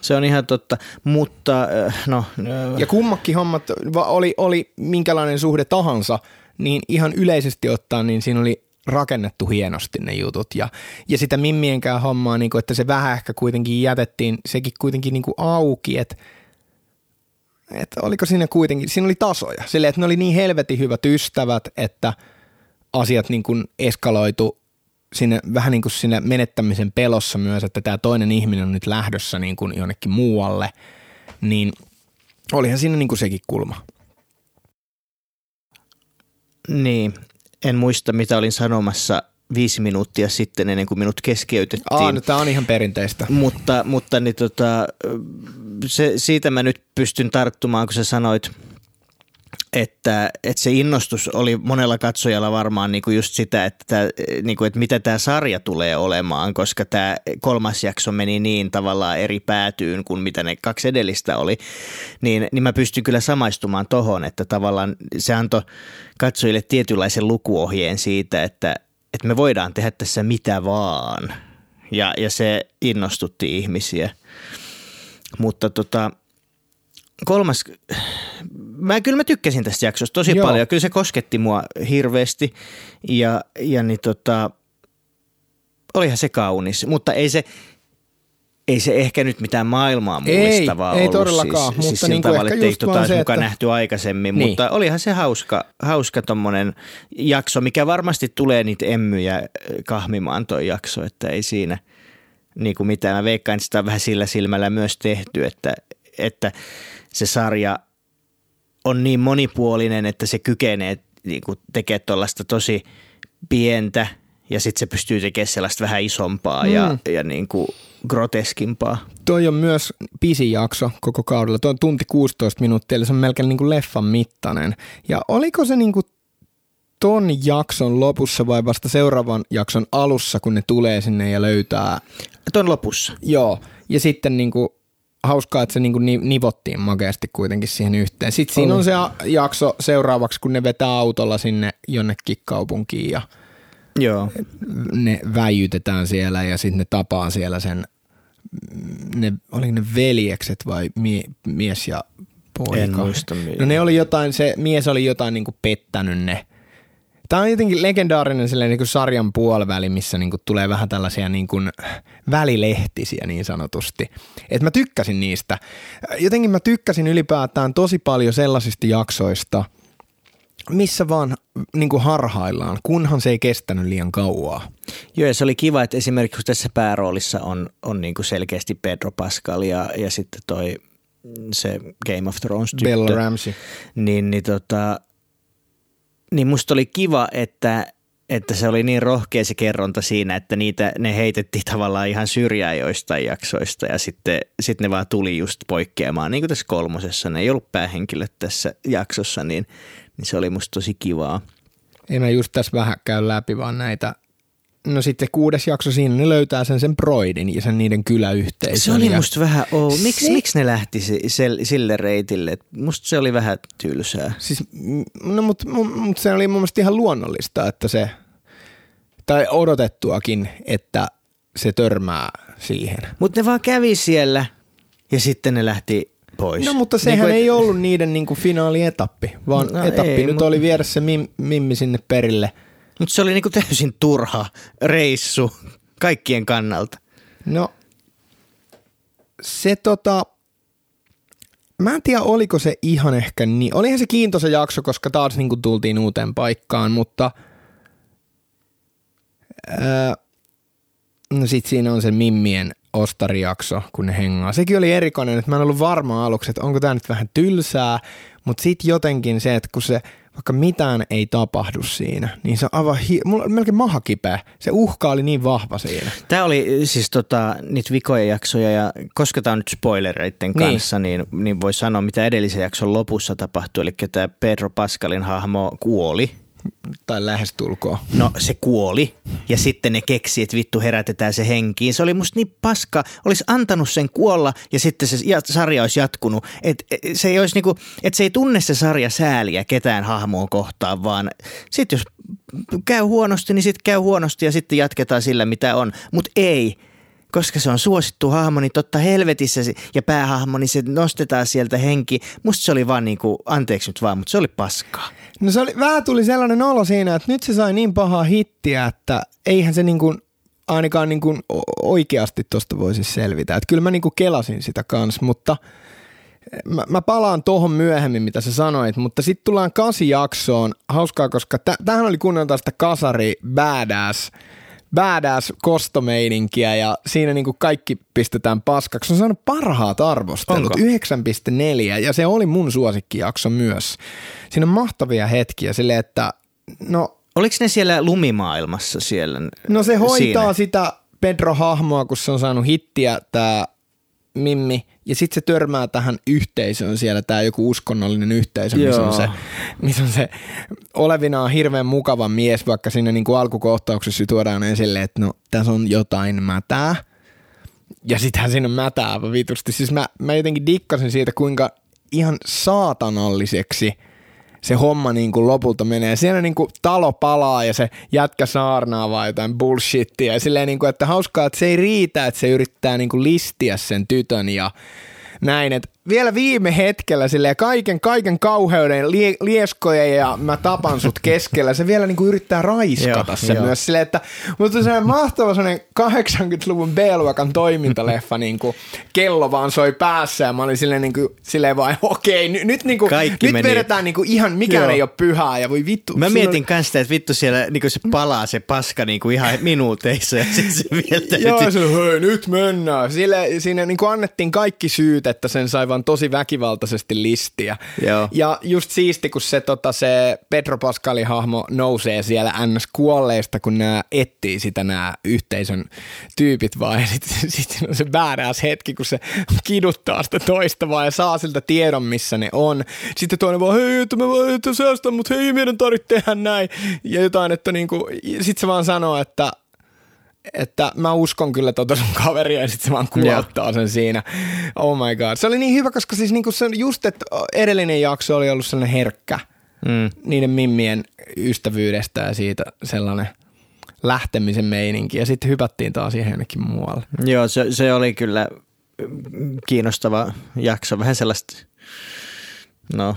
Se on ihan totta, mutta äh, no. Ja kummakin hommat, oli, oli minkälainen suhde tahansa, niin ihan yleisesti ottaen, niin siinä oli rakennettu hienosti ne jutut ja, ja sitä mimmienkään hommaa, niin kuin, että se vähän ehkä kuitenkin jätettiin, sekin kuitenkin niin kuin auki, että että oliko siinä kuitenkin, siinä oli tasoja. Silleen, että ne oli niin helvetin hyvät ystävät, että – asiat niin kuin eskaloitu sinne, vähän niin kuin sinne menettämisen pelossa myös, että tämä toinen ihminen on nyt lähdössä niin kuin jonnekin muualle, niin olihan siinä niin kuin sekin kulma. Niin, en muista mitä olin sanomassa viisi minuuttia sitten ennen kuin minut keskeytettiin. Aa, no, tämä on ihan perinteistä. Mutta, mutta niin tota, se, siitä mä nyt pystyn tarttumaan, kun sä sanoit – että, että se innostus oli monella katsojalla varmaan niin kuin just sitä, että, niin kuin, että mitä tämä sarja tulee olemaan, koska tämä kolmas jakso meni niin tavallaan eri päätyyn kuin mitä ne kaksi edellistä oli, niin, niin mä pystyn kyllä samaistumaan tohon, että tavallaan se antoi katsojille tietynlaisen lukuohjeen siitä, että, että me voidaan tehdä tässä mitä vaan ja, ja se innostutti ihmisiä. Mutta tota, kolmas, mä kyllä mä tykkäsin tästä jaksosta tosi Joo. paljon. Kyllä se kosketti mua hirveästi ja, ja niin tota, olihan se kaunis, mutta ei se, ei se ehkä nyt mitään maailmaa mullistavaa ei, ollut. Ei todellakaan, siis, mutta siis niin tavalla, ehkä just ei se, että... nähty aikaisemmin, niin. mutta olihan se hauska, hauska tommonen jakso, mikä varmasti tulee niitä emmyjä kahmimaan toi jakso, että ei siinä niin kuin mitään. Mä veikkaan, että sitä on vähän sillä silmällä myös tehty, että, että se sarja on niin monipuolinen, että se kykenee niin kuin tekemään tuollaista tosi pientä ja sitten se pystyy tekemään sellaista vähän isompaa mm. ja, ja niin kuin groteskimpaa. Toi on myös pisin jakso koko kaudella. Tuo on tunti 16 minuuttia, eli se on melkein niin kuin leffan mittainen. Ja oliko se niin kuin ton jakson lopussa vai vasta seuraavan jakson alussa, kun ne tulee sinne ja löytää? Ton lopussa. Joo, ja sitten niin kuin hauskaa, että se niin kuin nivottiin makeasti kuitenkin siihen yhteen. Sitten siinä on se jakso seuraavaksi, kun ne vetää autolla sinne jonnekin kaupunkiin ja Joo. ne väijytetään siellä ja sitten ne tapaa siellä sen, ne, oli ne veljekset vai mie, mies ja poika? En muista. No ne oli jotain, se mies oli jotain niin kuin pettänyt ne Tämä on jotenkin legendaarinen niin kuin sarjan puoliväli, missä niin kuin tulee vähän tällaisia niin kuin välilehtisiä niin sanotusti. Et mä tykkäsin niistä. Jotenkin mä tykkäsin ylipäätään tosi paljon sellaisista jaksoista, missä vaan niin kuin harhaillaan, kunhan se ei kestänyt liian kauaa. Joo, ja se oli kiva, että esimerkiksi tässä pääroolissa on, on niin kuin selkeästi Pedro Pascal ja, ja sitten toi se Game of Thrones tyttö. Bella Ramsey. Niin, niin tota, niin musta oli kiva, että, että se oli niin rohkea se kerronta siinä, että niitä, ne heitettiin tavallaan ihan syrjään joistain jaksoista ja sitten sit ne vaan tuli just poikkeamaan. Niin kuin tässä kolmosessa, ne ei ollut päähenkilöt tässä jaksossa, niin, niin se oli musta tosi kivaa. Ei mä just tässä vähän käy läpi vaan näitä No sitten kuudes jakso siinä, ne löytää sen sen Broidin ja sen niiden kyläyhteisön. Se oli ja... musta vähän, oh, miksi, se... miksi ne lähti sille reitille? Musta se oli vähän tylsää. Siis, no mutta mut se oli mun mielestä ihan luonnollista, että se, tai odotettuakin, että se törmää siihen. Mutta ne vaan kävi siellä ja sitten ne lähti pois. No mutta sehän niin kuin, ei ollut niiden niin kuin finaalietappi, vaan no, etappi ei, nyt mutta... oli viedä se mim, Mimmi sinne perille – mutta se oli niinku täysin turha reissu kaikkien kannalta. No se tota, mä en tiedä oliko se ihan ehkä niin. Olihan se kiintoisa jakso, koska taas niinku tultiin uuteen paikkaan, mutta ää, no sit siinä on se Mimmien ostarijakso, kun ne hengaa. Sekin oli erikoinen, että mä en ollut varma aluksi, että onko tämä nyt vähän tylsää, mutta sitten jotenkin se, että kun se – vaikka mitään ei tapahdu siinä, niin se on aivan hi- mulla on melkein maha kipeä. Se uhka oli niin vahva siinä. Tämä oli siis tota, niitä vikoja jaksoja ja koska tämä on nyt spoilereiden niin. kanssa, niin, niin, niin voi sanoa mitä edellisen jakson lopussa tapahtui. Eli tämä Pedro Pascalin hahmo kuoli tai lähestulkoon. No se kuoli ja sitten ne keksi, että vittu herätetään se henkiin. Se oli musta niin paska, olisi antanut sen kuolla ja sitten se sarja olisi jatkunut. Et, et, se ei olisi niinku, et se ei tunne se sarja sääliä ketään hahmoon kohtaan, vaan sitten jos käy huonosti, niin sitten käy huonosti ja sitten jatketaan sillä mitä on. Mutta ei, koska se on suosittu hahmo, niin totta helvetissä se, ja päähahmo, niin se nostetaan sieltä henki. Musta se oli vaan niinku, anteeksi nyt vaan, mutta se oli paskaa. No se oli, vähän tuli sellainen olo siinä, että nyt se sai niin pahaa hittiä, että eihän se niin kuin ainakaan niin kuin oikeasti tuosta voisi selvitä. Että kyllä mä niin kuin kelasin sitä kanssa, mutta mä, mä palaan tuohon myöhemmin, mitä sä sanoit, mutta sitten tullaan kasi jaksoon. Hauskaa, koska tähän oli kunnon sitä kasari badass – badass kostomeininkiä ja siinä niinku kaikki pistetään paskaksi. Se on saanut parhaat arvostelut, 9,4 ja se oli mun suosikkijakso myös. Siinä on mahtavia hetkiä sille, että no... Oliko ne siellä lumimaailmassa siellä? No se hoitaa siinä? sitä Pedro-hahmoa, kun se on saanut hittiä tämä Mimmi, ja sitten se törmää tähän yhteisöön siellä, tämä joku uskonnollinen yhteisö, missä on, se, missä on se olevinaan hirveän mukava mies, vaikka siinä niin kuin alkukohtauksessa tuodaan esille, että no tässä on jotain mätää. Ja sittenhän siinä on mätää vitusti. Siis mä, mä jotenkin dikkasin siitä, kuinka ihan saatanalliseksi – se homma niin kuin lopulta menee. Siellä niin kuin talo palaa ja se jätkä saarnaa vai jotain bullshittia. Ja niin kuin, että hauskaa, että se ei riitä, että se yrittää niin kuin listiä sen tytön ja näin. Että vielä viime hetkellä silleen kaiken, kaiken kauheuden, lie, lieskoja ja mä tapan sut keskellä, se vielä niinku yrittää raiskata jo. myös silleen, että mutta se on mahtava sellainen 80-luvun B-luokan toimintaleffa, niinku kello vaan soi päässä ja mä olin silleen, niinku, silleen vaan, okei, okay, nyt, niinku, nyt meni. vedetään niinku ihan, mikään Joo. ei ole pyhää ja voi vittu. Mä mietin on... kanssa, että vittu siellä niinku se palaa se paska niinku ihan minuuteissa ja sitten se vielä Joo, se, hei, nyt mennään. Sille, siinä niinku annettiin kaikki syyt, että sen sai vaan tosi väkivaltaisesti listiä. Joo. Ja just siisti, kun se, tota, se Pedro Pascalin hahmo nousee siellä ns. kuolleista, kun nämä etsii sitä nämä yhteisön tyypit vaan. Ja sitten sit on se badass hetki, kun se kiduttaa sitä toista vaan ja saa siltä tiedon, missä ne on. Sitten toinen vaan, hei, että mä vaan, että säästä, mutta hei, meidän tarvitse tehdä näin. Ja jotain, että niinku, sitten se vaan sanoo, että että mä uskon kyllä tota sun kaveria ja sitten se vaan kuvauttaa yeah. sen siinä. Oh my god. Se oli niin hyvä, koska siis niinku se just, että edellinen jakso oli ollut sellainen herkkä mm. niiden mimmien ystävyydestä ja siitä sellainen lähtemisen meininki ja sitten hypättiin taas ihan jonnekin muualle. Joo, se, se oli kyllä kiinnostava jakso, vähän sellaista, no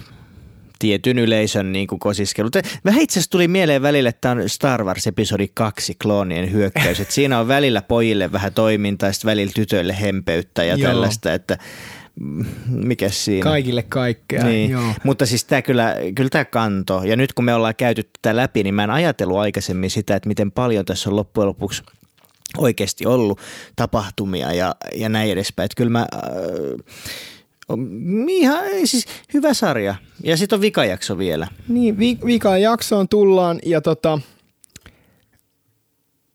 tietyn yleisön niin kuin kosiskelu. Vähän itse asiassa tuli mieleen välillä, että tämä on Star Wars episodi 2, kloonien hyökkäys. että siinä on välillä pojille vähän toimintaa ja välillä tytöille hempeyttä ja Joo. tällaista, että mikä siinä? Kaikille kaikkea, niin. Joo. Mutta siis tämä kyllä, kyllä tämä kanto. Ja nyt kun me ollaan käyty tätä läpi, niin mä en ajatellut aikaisemmin sitä, että miten paljon tässä on loppujen lopuksi oikeasti ollut tapahtumia ja, ja näin edespäin. Että kyllä mä... Äh, Ihan siis hyvä sarja. Ja sitten on vikajakso vielä. Niin, vi- vikajaksoon tullaan ja tota,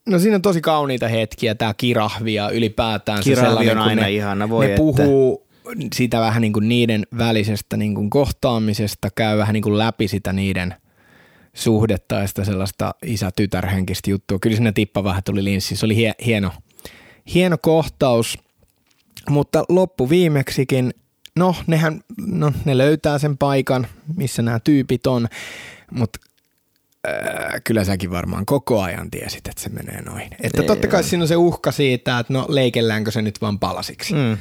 No siinä on tosi kauniita hetkiä, tämä kirahvi ja ylipäätään kirahvi se on aina ne, ihana, voi ne että... puhuu sitä vähän niin kuin niiden välisestä niin kuin kohtaamisesta, käy vähän niin kuin läpi sitä niiden suhdetta ja sitä sellaista isä-tytärhenkistä juttua. Kyllä sinne tippa vähän tuli linssi, se oli hie- hieno, hieno kohtaus, mutta loppu viimeksikin no, nehän, no, ne löytää sen paikan, missä nämä tyypit on, mutta äh, kyllä säkin varmaan koko ajan tiesit, että se menee noin. Että totta kai siinä on se uhka siitä, että no leikelläänkö se nyt vaan palasiksi. Mm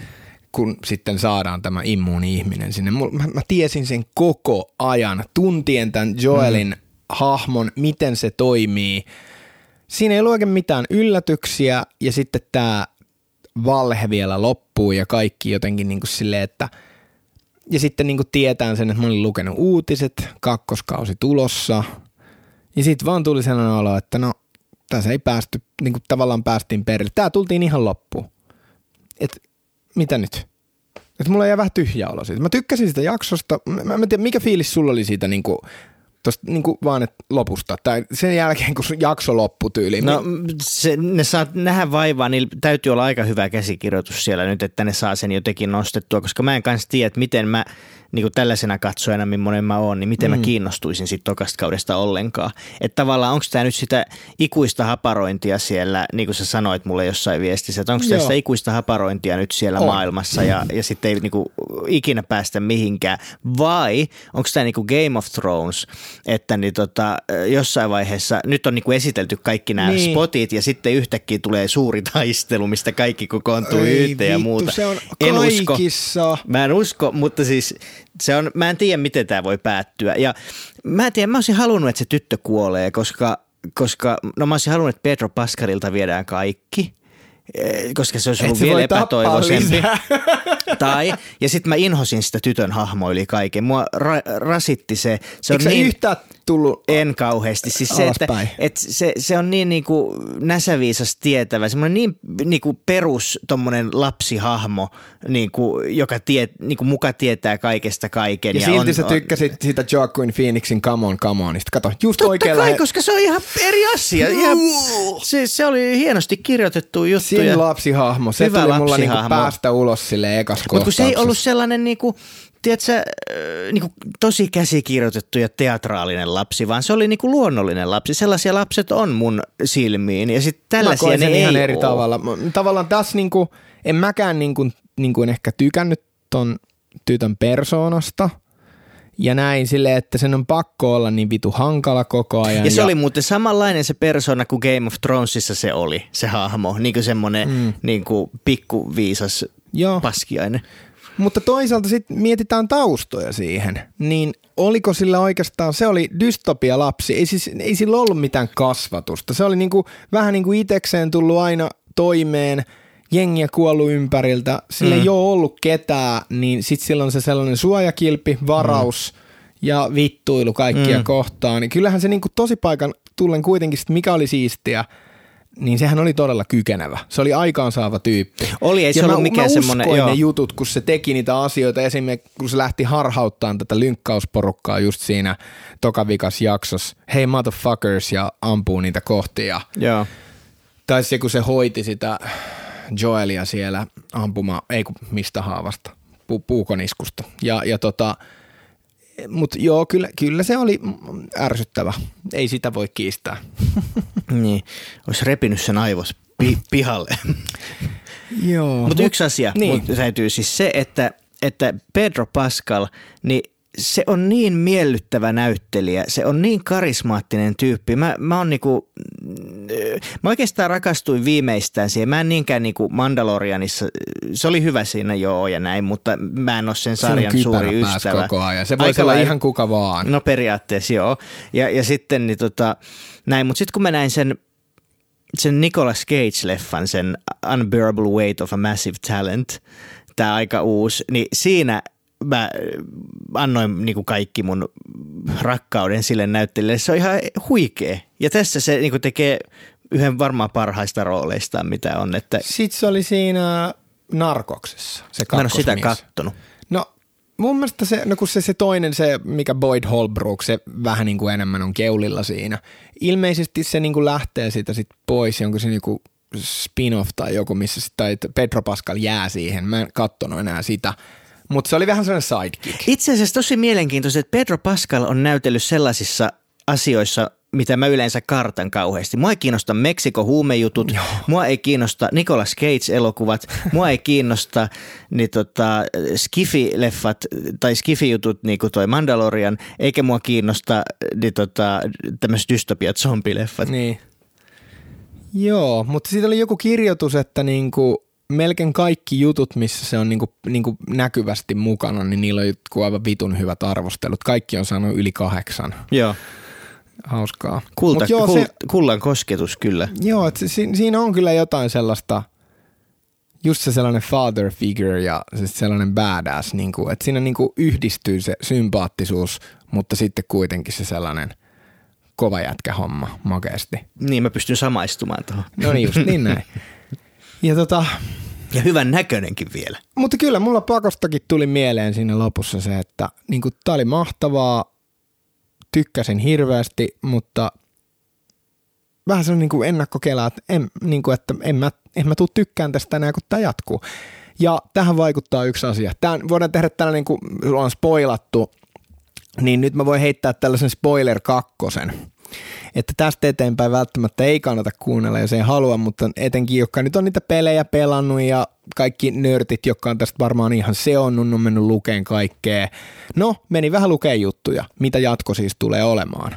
kun sitten saadaan tämä immuuni-ihminen sinne. Mä, mä tiesin sen koko ajan, tuntien tämän Joelin mm. hahmon, miten se toimii. Siinä ei ollut oikein mitään yllätyksiä ja sitten tämä valhe vielä loppuu ja kaikki jotenkin niin kuin silleen, että – ja sitten niin kuin tietää sen, että mä olin lukenut uutiset, kakkoskausi tulossa. Ja sitten vaan tuli sellainen olo, että no tässä ei päästy, niin kuin tavallaan päästiin perille. Tää tultiin ihan loppuun. Et mitä nyt? Et mulla jäi vähän tyhjä olo siitä. Mä tykkäsin sitä jaksosta. Mä, en tiedä, mikä fiilis sulla oli siitä niin kuin, tosta, niin kuin vaan et lopusta, tai sen jälkeen kun jakso loppui tyyliin. No se, ne saa nähdä vaivaa, niin täytyy olla aika hyvä käsikirjoitus siellä nyt, että ne saa sen jotenkin nostettua, koska mä en kanssa tiedä, että miten mä niin kuin tällaisena katsojana, millainen mä oon, niin miten mm. mä kiinnostuisin sitten tokasta kaudesta ollenkaan. Että tavallaan onko tämä nyt sitä ikuista haparointia siellä, niin kuin sä sanoit mulle jossain viestissä, että onko sitä ikuista haparointia nyt siellä on. maailmassa ja, ja sitten ei niin kuin, ikinä päästä mihinkään, vai onko tämä niin kuin Game of Thrones, että niin tota, jossain vaiheessa, nyt on niin kuin esitelty kaikki nämä niin. spotit ja sitten yhtäkkiä tulee suuri taistelu, mistä kaikki kokoontuu yhteen ja muuta. Se on en kaikissa. Usko, mä en usko, mutta siis se on, mä en tiedä, miten tämä voi päättyä. Ja mä en tiedä, mä olisin halunnut, että se tyttö kuolee, koska, koska no mä olisin halunnut, että Pedro Pascalilta viedään kaikki eh, koska se olisi ollut vielä epätoivoisempi. tai, ja sitten mä inhosin sitä tytön hahmoa yli kaiken. Mua ra- rasitti se. se on niin, yhtään tullut En kauheasti. Siis se, että, että se, se on niin, niin kuin näsäviisas tietävä, semmoinen niin, niin kuin perus tommonen lapsihahmo, niin kuin, joka tie, niin kuin muka tietää kaikesta kaiken. Ja, ja silti on, sä tykkäsit on, sitä Joaquin Phoenixin Come on, come onista. Kato, just Totta kai, lähe... koska se on ihan eri asia. Ihan, se, se oli hienosti kirjoitettu juttu. Siinä lapsihahmo. Se Hyvä tuli mulla niin kuin päästä ulos sille ekas Mutta kun se ei ollut sellainen niin kuin, tiedätkö, äh, niin kuin tosi käsikirjoitettu ja teatraalinen lapsi, vaan se oli niin kuin luonnollinen lapsi. Sellaisia lapset on mun silmiin ja sitten tällaisia Mä ne ihan ei eri ole. tavalla. Tavallaan tässä niin kuin, en mäkään niin kuin, niin kuin ehkä tykännyt ton tytön persoonasta – ja näin sille, että sen on pakko olla niin vitu hankala koko ajan. Ja se ja... oli muuten samanlainen se persona kuin Game of Thronesissa se oli, se hahmo. Niin kuin semmoinen mm. niin kuin pikkuviisas Joo. paskiainen. Mutta toisaalta sitten mietitään taustoja siihen, niin oliko sillä oikeastaan, se oli dystopia lapsi, ei, siis, ei sillä ollut mitään kasvatusta. Se oli niinku, vähän niin kuin itekseen tullut aina toimeen, jengiä kuollut ympäriltä, sillä mm. ei ole ollut ketään, niin sitten silloin se sellainen suojakilpi, varaus mm. ja vittuilu kaikkia mm. kohtaan. Niin kyllähän se niinku tosi paikan tullen kuitenkin, sit mikä oli siistiä – niin sehän oli todella kykenevä. Se oli aikaansaava tyyppi. Oli, ei se ja ollut mä, mikään semmoinen... ne jutut, kun se teki niitä asioita, esimerkiksi kun se lähti harhauttaan tätä lynkkausporukkaa just siinä tokavikas jaksossa, hey motherfuckers, ja ampuu niitä kohtia. Joo. Tai se, kun se hoiti sitä Joelia siellä ampuma, ei kun mistä haavasta, pu- puukoniskusta. Ja, ja tota, mutta joo, kyllä, kyllä se oli ärsyttävä. Ei sitä voi kiistää. niin, olisi repinyt sen aivos pi- pihalle. joo. Mutta mut, yksi asia niin. mut täytyy siis se, että, että Pedro Pascal, niin se on niin miellyttävä näyttelijä, se on niin karismaattinen tyyppi. Mä, mä, on niinku, mä oikeastaan rakastuin viimeistään siihen. Mä en niinkään niinku Mandalorianissa, se oli hyvä siinä joo ja näin, mutta mä en ole sen sarjan se suuri ystävä. koko ajan. Se voi olla ihan kuka vaan. No periaatteessa joo. Ja, ja sitten niin tota, näin, mutta sitten kun mä näin sen sen Nicolas Cage-leffan, sen Unbearable Weight of a Massive Talent, tämä aika uusi, niin siinä – mä annoin niin kuin kaikki mun rakkauden sille näyttelijälle. Se on ihan huikea. Ja tässä se niin kuin tekee yhden varmaan parhaista rooleistaan, mitä on. Että... Sitten se oli siinä Narkoksessa, se Mä en ole sitä kattonut. No mun mielestä se, no kun se, se toinen, se mikä Boyd Holbrook, se vähän niin kuin enemmän on keulilla siinä. Ilmeisesti se niin kuin lähtee siitä sit pois, jonka se niin kuin spin-off tai joku, missä sit, tai Pedro Pascal jää siihen. Mä en kattonut enää sitä. Mutta se oli vähän sellainen sidekick. Itse asiassa tosi mielenkiintoista, että Pedro Pascal on näytellyt sellaisissa asioissa, mitä mä yleensä kartan kauheasti. Mua ei kiinnosta Meksiko huumejutut, Joo. mua ei kiinnosta Nicolas Cage-elokuvat, mua ei kiinnosta niin tota, Skifi-leffat tai Skifi-jutut niin kuin toi Mandalorian, eikä mua kiinnosta niin tota, tämmöiset dystopiat zombie-leffat. Niin. Joo, mutta siitä oli joku kirjoitus, että niinku melkein kaikki jutut, missä se on niinku, niinku näkyvästi mukana, niin niillä on aivan vitun hyvät arvostelut. Kaikki on saanut yli kahdeksan. Joo. Hauskaa. Kulta, joo, kul, se, kullan kosketus kyllä. Joo, että si, siinä on kyllä jotain sellaista, just se sellainen father figure ja sellainen badass, niin kuin, että siinä niin kuin yhdistyy se sympaattisuus, mutta sitten kuitenkin se sellainen kova jätkä homma makeasti. Niin, mä pystyn samaistumaan tuohon. No niin, just niin näin. Ja, tota, ja hyvän näköinenkin vielä. Mutta kyllä mulla pakostakin tuli mieleen siinä lopussa se, että niin tämä oli mahtavaa, tykkäsin hirveästi, mutta vähän se on niin ennakkokela, että en, niin kuin, että en mä, en mä tuu tykkään tästä enää, kun tämä jatkuu. Ja tähän vaikuttaa yksi asia. Tämän, voidaan tehdä tällainen, kun on spoilattu, niin nyt mä voin heittää tällaisen spoiler kakkosen että tästä eteenpäin välttämättä ei kannata kuunnella, jos ei halua, mutta etenkin, jotka nyt on niitä pelejä pelannut ja kaikki nörtit, jotka on tästä varmaan ihan seonnut, on mennyt lukeen kaikkea. No, meni vähän lukeen juttuja, mitä jatko siis tulee olemaan.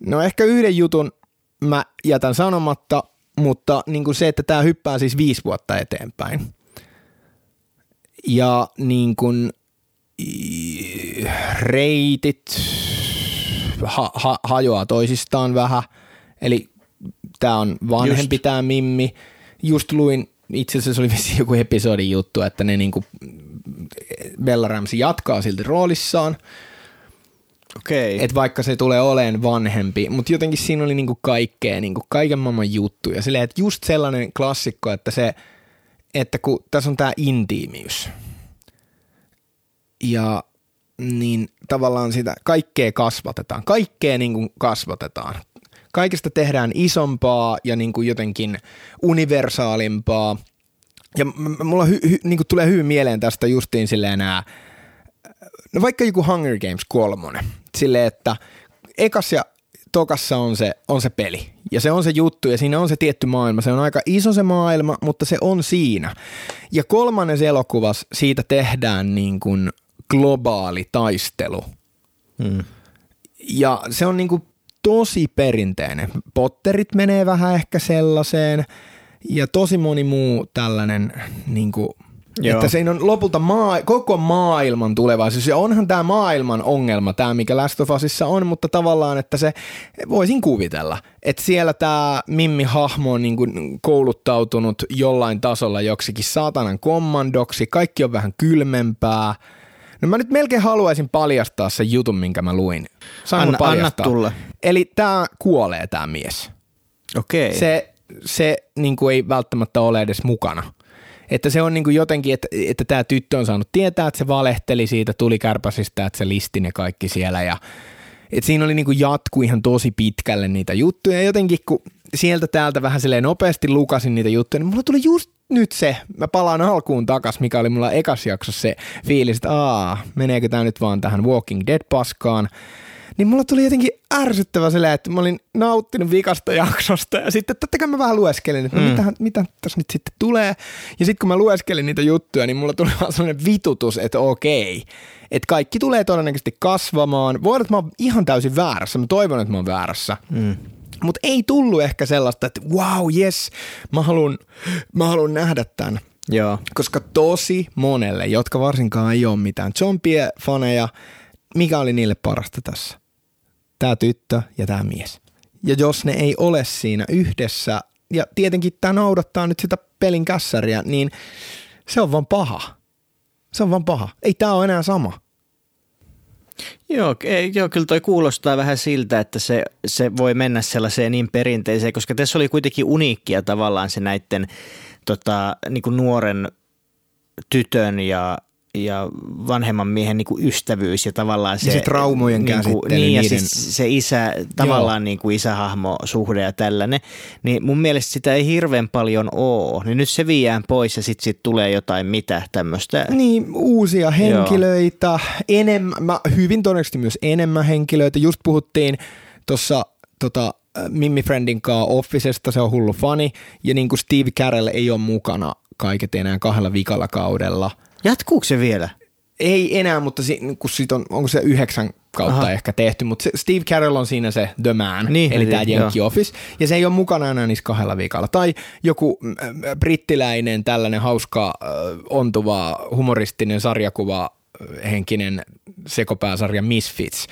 No ehkä yhden jutun mä jätän sanomatta, mutta niin kuin se, että tämä hyppää siis viisi vuotta eteenpäin. Ja niin kuin reitit, ha, ha, hajoaa toisistaan vähän. Eli tämä on vanhempi tämä Mimmi. Just luin, itse asiassa oli vissi joku episodin juttu, että ne niinku, Bella Ramsey jatkaa silti roolissaan. Okei. Okay. Et vaikka se tulee oleen vanhempi, mutta jotenkin siinä oli niinku kaikkea, niinku kaiken maailman juttuja. Silleen, että just sellainen klassikko, että se, että kun tässä on tämä intiimiys. Ja niin tavallaan sitä kaikkea kasvatetaan. Kaikkea niin kuin kasvatetaan. Kaikesta tehdään isompaa ja niin kuin jotenkin universaalimpaa. Ja mulla hy, hy, niin kuin tulee hyvin mieleen tästä justiin silleen nämä, no vaikka joku Hunger Games kolmonen, silleen, että ekas ja tokassa on se, on se peli ja se on se juttu ja siinä on se tietty maailma. Se on aika iso se maailma, mutta se on siinä. Ja kolmannes elokuvas siitä tehdään niin kuin globaali taistelu. Mm. Ja se on niinku tosi perinteinen. Potterit menee vähän ehkä sellaiseen ja tosi moni muu tällainen niinku Joo. Että se on lopulta maa, koko maailman tulevaisuus. Ja onhan tämä maailman ongelma, tämä mikä Last of Usissa on, mutta tavallaan, että se voisin kuvitella, että siellä tämä Mimmi-hahmo on niin kuin kouluttautunut jollain tasolla joksikin saatanan kommandoksi, kaikki on vähän kylmempää. No mä nyt melkein haluaisin paljastaa sen jutun, minkä mä luin. Saanko anna, paljastaa? anna tulla. Eli tämä kuolee tämä mies. Okei. Okay. Se, se niin kuin ei välttämättä ole edes mukana – että se on niin kuin jotenkin, että, että tämä tyttö on saanut tietää, että se valehteli siitä tuli kärpäsistä, että se listi ne kaikki siellä ja että siinä oli niin kuin jatku ihan tosi pitkälle niitä juttuja. Ja jotenkin kun sieltä täältä vähän silleen nopeasti lukasin niitä juttuja, niin mulla tuli just nyt se, mä palaan alkuun takas, mikä oli mulla ekas jaksossa se fiilis, että aa, meneekö tämä nyt vaan tähän Walking Dead-paskaan niin mulla tuli jotenkin ärsyttävä se, että mä olin nauttinut vikasta jaksosta ja sitten totta kai mä vähän lueskelin, että no mm. mitä, mitä tässä nyt sitten tulee. Ja sitten kun mä lueskelin niitä juttuja, niin mulla tuli vaan sellainen vitutus, että okei, että kaikki tulee todennäköisesti kasvamaan. Voi että mä oon ihan täysin väärässä, mä toivon, että mä oon väärässä. Mm. Mutta ei tullut ehkä sellaista, että wow, yes, mä haluan mä haluan nähdä tämän. Joo. Koska tosi monelle, jotka varsinkaan ei ole mitään zombie-faneja, mikä oli niille parasta tässä? Tämä tyttö ja tämä mies. Ja jos ne ei ole siinä yhdessä, ja tietenkin tämä noudattaa nyt sitä pelin kässäriä, niin se on vaan paha. Se on vaan paha. Ei tämä ole enää sama. Joo, ei, joo, kyllä toi kuulostaa vähän siltä, että se, se voi mennä sellaiseen niin perinteiseen, koska tässä oli kuitenkin uniikkia tavallaan se näiden tota, niin nuoren tytön ja ja vanhemman miehen niin kuin ystävyys ja tavallaan se... Ja se traumojen niin kuin, Niin, ja siis se isä, tavallaan niin kuin isähahmo suhde ja tällainen. Niin mun mielestä sitä ei hirveän paljon ole. Niin nyt se viiään pois ja sitten sit tulee jotain mitä tämmöistä. Niin, uusia henkilöitä, enemmän, mä, hyvin todennäköisesti myös enemmän henkilöitä. Just puhuttiin tuossa tota, Mimmi Friendin kanssa Officesta, se on hullu fani. Ja niin kuin Steve Carell ei ole mukana kaiket enää kahdella vikalla kaudella – Jatkuuko se vielä? Ei enää, mutta si, kun sit on, onko se yhdeksän kautta Aha. ehkä tehty, mutta se Steve Carell on siinä se The Man, niin, eli tämä Yankee Office, ja se ei ole mukana enää niissä kahdella viikolla. Tai joku brittiläinen tällainen hauska, ontuva, humoristinen sarjakuva henkinen sekopääsarja Misfits,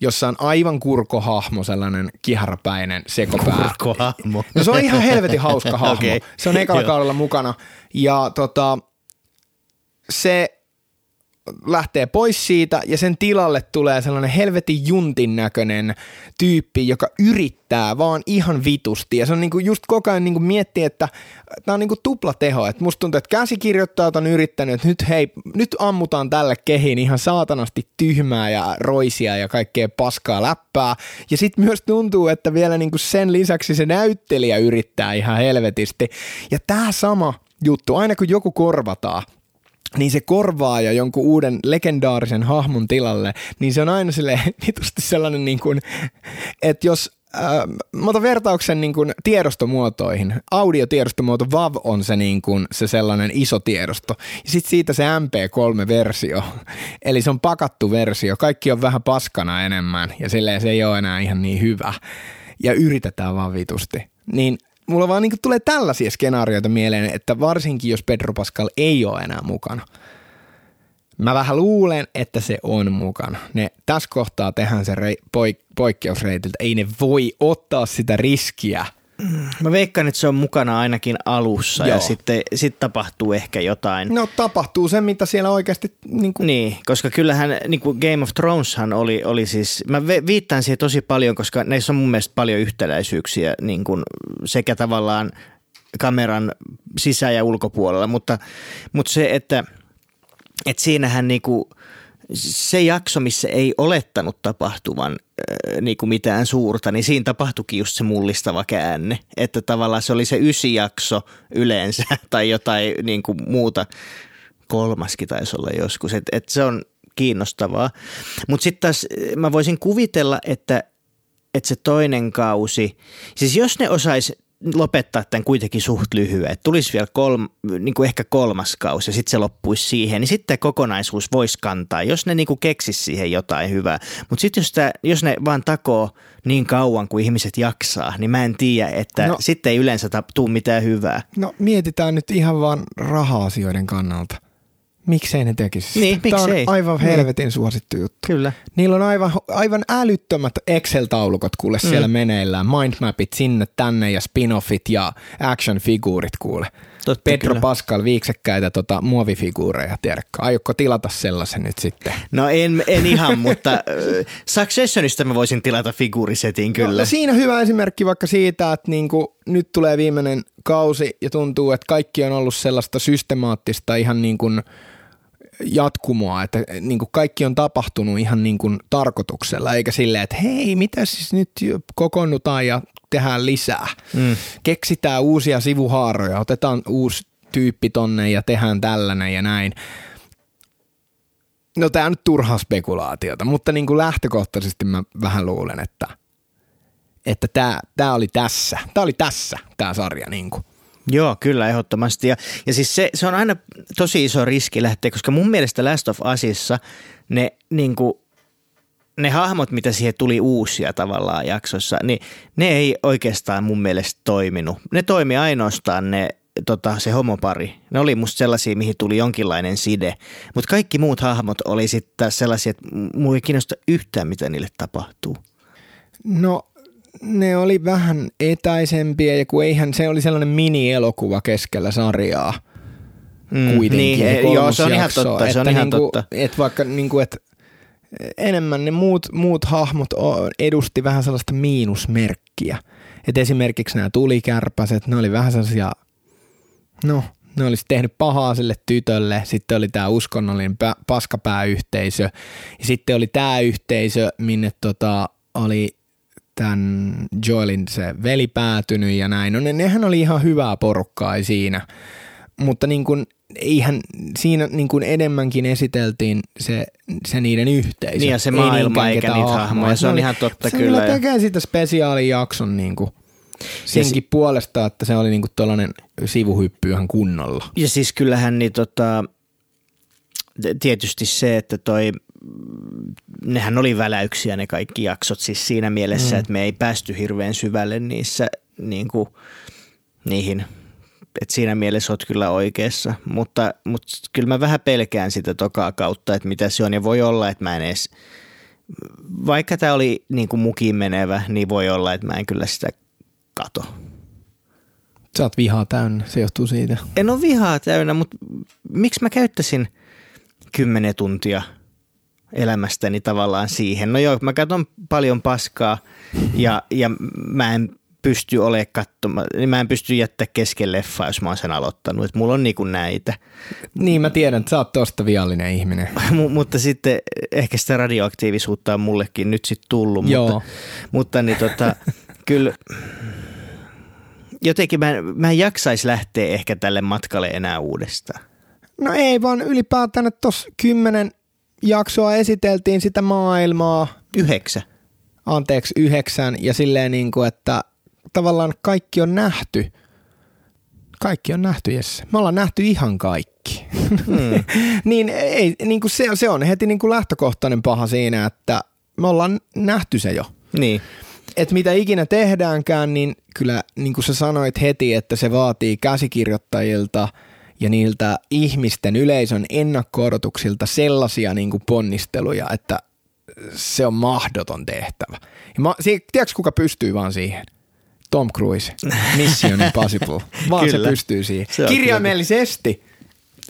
jossa on aivan kurkohahmo, sellainen kiharapäinen sekopää. Kurkohahmo. No se on ihan helvetin hauska hahmo. okay. Se on ekalla kaudella mukana. Ja tota, se lähtee pois siitä ja sen tilalle tulee sellainen helvetin juntin näköinen tyyppi, joka yrittää vaan ihan vitusti. Ja se on niinku just koko ajan niinku miettii, että tämä on niinku tupla teho. Et musta tuntuu, että käsikirjoittajat on yrittänyt, että nyt hei, nyt ammutaan tälle kehiin ihan saatanasti tyhmää ja roisia ja kaikkea paskaa läppää. Ja sitten myös tuntuu, että vielä niinku sen lisäksi se näyttelijä yrittää ihan helvetisti. Ja tämä sama juttu, aina kun joku korvataan, niin se korvaa ja jonkun uuden legendaarisen hahmon tilalle, niin se on aina sille vitusti sellainen niin kuin, että jos äh, mä otan vertauksen niin kuin tiedostomuotoihin. Audiotiedostomuoto WAV on se, niin kuin, se sellainen iso tiedosto. Ja sitten siitä se MP3-versio. Eli se on pakattu versio. Kaikki on vähän paskana enemmän ja silleen se ei ole enää ihan niin hyvä. Ja yritetään vaan vitusti. Niin mulla vaan niinku tulee tällaisia skenaarioita mieleen, että varsinkin jos Pedro Pascal ei ole enää mukana. Mä vähän luulen, että se on mukana. Ne tässä kohtaa tehdään se rei, poik- poikkeusreitiltä. Ei ne voi ottaa sitä riskiä – Mä veikkaan, että se on mukana ainakin alussa Joo. ja sitten sit tapahtuu ehkä jotain. No tapahtuu se, mitä siellä oikeasti... Niin, kuin... niin koska kyllähän niin kuin Game of Throneshan oli, oli siis... Mä viittaan siihen tosi paljon, koska näissä on mun mielestä paljon yhtäläisyyksiä niin kuin sekä tavallaan kameran sisä- ja ulkopuolella, mutta, mutta se, että, että siinähän niin kuin – se jakso, missä ei olettanut tapahtuvan äh, niin kuin mitään suurta, niin siinä tapahtuikin just se mullistava käänne. Että tavallaan se oli se ysi jakso yleensä tai jotain niin kuin muuta. Kolmaskin taisi olla joskus. Että et se on kiinnostavaa. Mutta sitten taas äh, mä voisin kuvitella, että, että se toinen kausi, siis jos ne osais lopettaa tämän kuitenkin suht lyhyen, että tulisi vielä kolm, niin kuin ehkä kolmas kausi ja sitten se loppuisi siihen, niin sitten kokonaisuus voisi kantaa, jos ne niin kuin keksisi siihen jotain hyvää. Mutta sitten jos, jos ne vaan takoo niin kauan kuin ihmiset jaksaa, niin mä en tiedä, että no, sitten ei yleensä tule mitään hyvää. No mietitään nyt ihan vaan raha-asioiden kannalta. Miksei ne tekisi Niin, Tämä on miksei? aivan niin. helvetin niin. suosittu juttu. Kyllä. Niillä on aivan, aivan älyttömät Excel-taulukot kuule mm. siellä meneillään. Mindmapit sinne tänne ja spin-offit ja action-figuurit kuule. Totta, Pedro kyllä. Pascal viiksekkäitä tota, muovifiguureja, tiedätkö? Aiotko tilata sellaisen nyt sitten? No en, en ihan, mutta Successionista mä voisin tilata figuurisetin kyllä. No, no siinä hyvä esimerkki vaikka siitä, että niinku, nyt tulee viimeinen kausi ja tuntuu, että kaikki on ollut sellaista systemaattista ihan niin kuin – jatkumoa, että niin kuin kaikki on tapahtunut ihan niin kuin tarkoituksella, eikä silleen, että hei, mitä siis nyt kokoonnutaan ja tehdään lisää. Mm. Keksitään uusia sivuhaaroja, otetaan uusi tyyppi tonne ja tehdään tällainen ja näin. No tämä on nyt turhaa spekulaatiota, mutta niin kuin lähtökohtaisesti mä vähän luulen, että että tämä, tämä oli tässä, tämä oli tässä tämä sarja niin kuin. Joo, kyllä ehdottomasti. Ja, ja siis se, se on aina tosi iso riski lähteä, koska mun mielestä Last of Usissa ne, niin kuin, ne hahmot, mitä siihen tuli uusia tavallaan jaksossa, niin ne ei oikeastaan mun mielestä toiminut. Ne toimi ainoastaan ne tota, se homopari. Ne oli musta sellaisia, mihin tuli jonkinlainen side. Mutta kaikki muut hahmot oli sitten sellaisia, että mulla ei kiinnosta yhtään, mitä niille tapahtuu. No ne oli vähän etäisempiä ja kun eihän se oli sellainen mini-elokuva keskellä sarjaa mm, kuitenkin. Niin, joo, se on ihan totta. Se on ihan niinku, totta. Et vaikka niinku, et enemmän ne muut, muut hahmot edusti vähän sellaista miinusmerkkiä. Et esimerkiksi nämä tulikärpäset, ne oli vähän sellaisia, no ne olisi tehnyt pahaa sille tytölle, sitten oli tämä uskonnollinen paskapääyhteisö, ja sitten oli tämä yhteisö, minne tota, oli tämän Joelin se veli päätynyt ja näin. No ne, nehän oli ihan hyvää porukkaa siinä, mutta niin kuin, eihän siinä niin kuin enemmänkin esiteltiin se, se niiden yhteisö. Niin ja se maailma eikä niitä hahmoja, se on ihan totta se kyllä. Se tekee siitä spesiaalijakson niin kuin senkin si- puolesta, että se oli niin kuin tuollainen sivuhyppy ihan kunnolla. Ja siis kyllähän niin tota, tietysti se, että toi nehän oli väläyksiä ne kaikki jaksot siis siinä mielessä, mm. että me ei päästy hirveän syvälle niissä niin kuin, niihin että siinä mielessä olet kyllä oikeassa, mutta, mutta kyllä mä vähän pelkään sitä tokaa kautta, että mitä se on ja voi olla, että mä en edes, vaikka tämä oli niin kuin mukiin menevä, niin voi olla, että mä en kyllä sitä kato. Sä oot vihaa täynnä, se johtuu siitä. En ole vihaa täynnä, mutta miksi mä käyttäisin kymmenen tuntia – elämästäni tavallaan siihen. No joo, mä katson paljon paskaa ja, ja mä en pysty ole katsomaan, niin mä en pysty jättää kesken leffaa, jos mä oon sen aloittanut. Et mulla on niinku näitä. Niin mä tiedän, että sä oot tosta viallinen ihminen. M- mutta sitten ehkä sitä radioaktiivisuutta on mullekin nyt sitten tullut. Joo. Mutta, mutta niin tota, kyllä jotenkin mä, mä en jaksaisi lähteä ehkä tälle matkalle enää uudestaan. No ei vaan ylipäätään, että tuossa kymmenen jaksoa esiteltiin sitä maailmaa. Yhdeksän. Anteeksi, yhdeksän. Ja silleen niin kuin, että tavallaan kaikki on nähty. Kaikki on nähty, Jesse. Me ollaan nähty ihan kaikki. Hmm. niin ei, niin kuin se, se on heti niin kuin lähtökohtainen paha siinä, että me ollaan nähty se jo. Niin. Et mitä ikinä tehdäänkään, niin kyllä niin kuin sä sanoit heti, että se vaatii käsikirjoittajilta – ja niiltä ihmisten yleisön ennakko sellaisia niin kuin ponnisteluja, että se on mahdoton tehtävä. Ja mä, se, tiedätkö kuka pystyy vaan siihen? Tom Cruise, Mission Impossible. Vaan se pystyy siihen. Se Kirjaimellisesti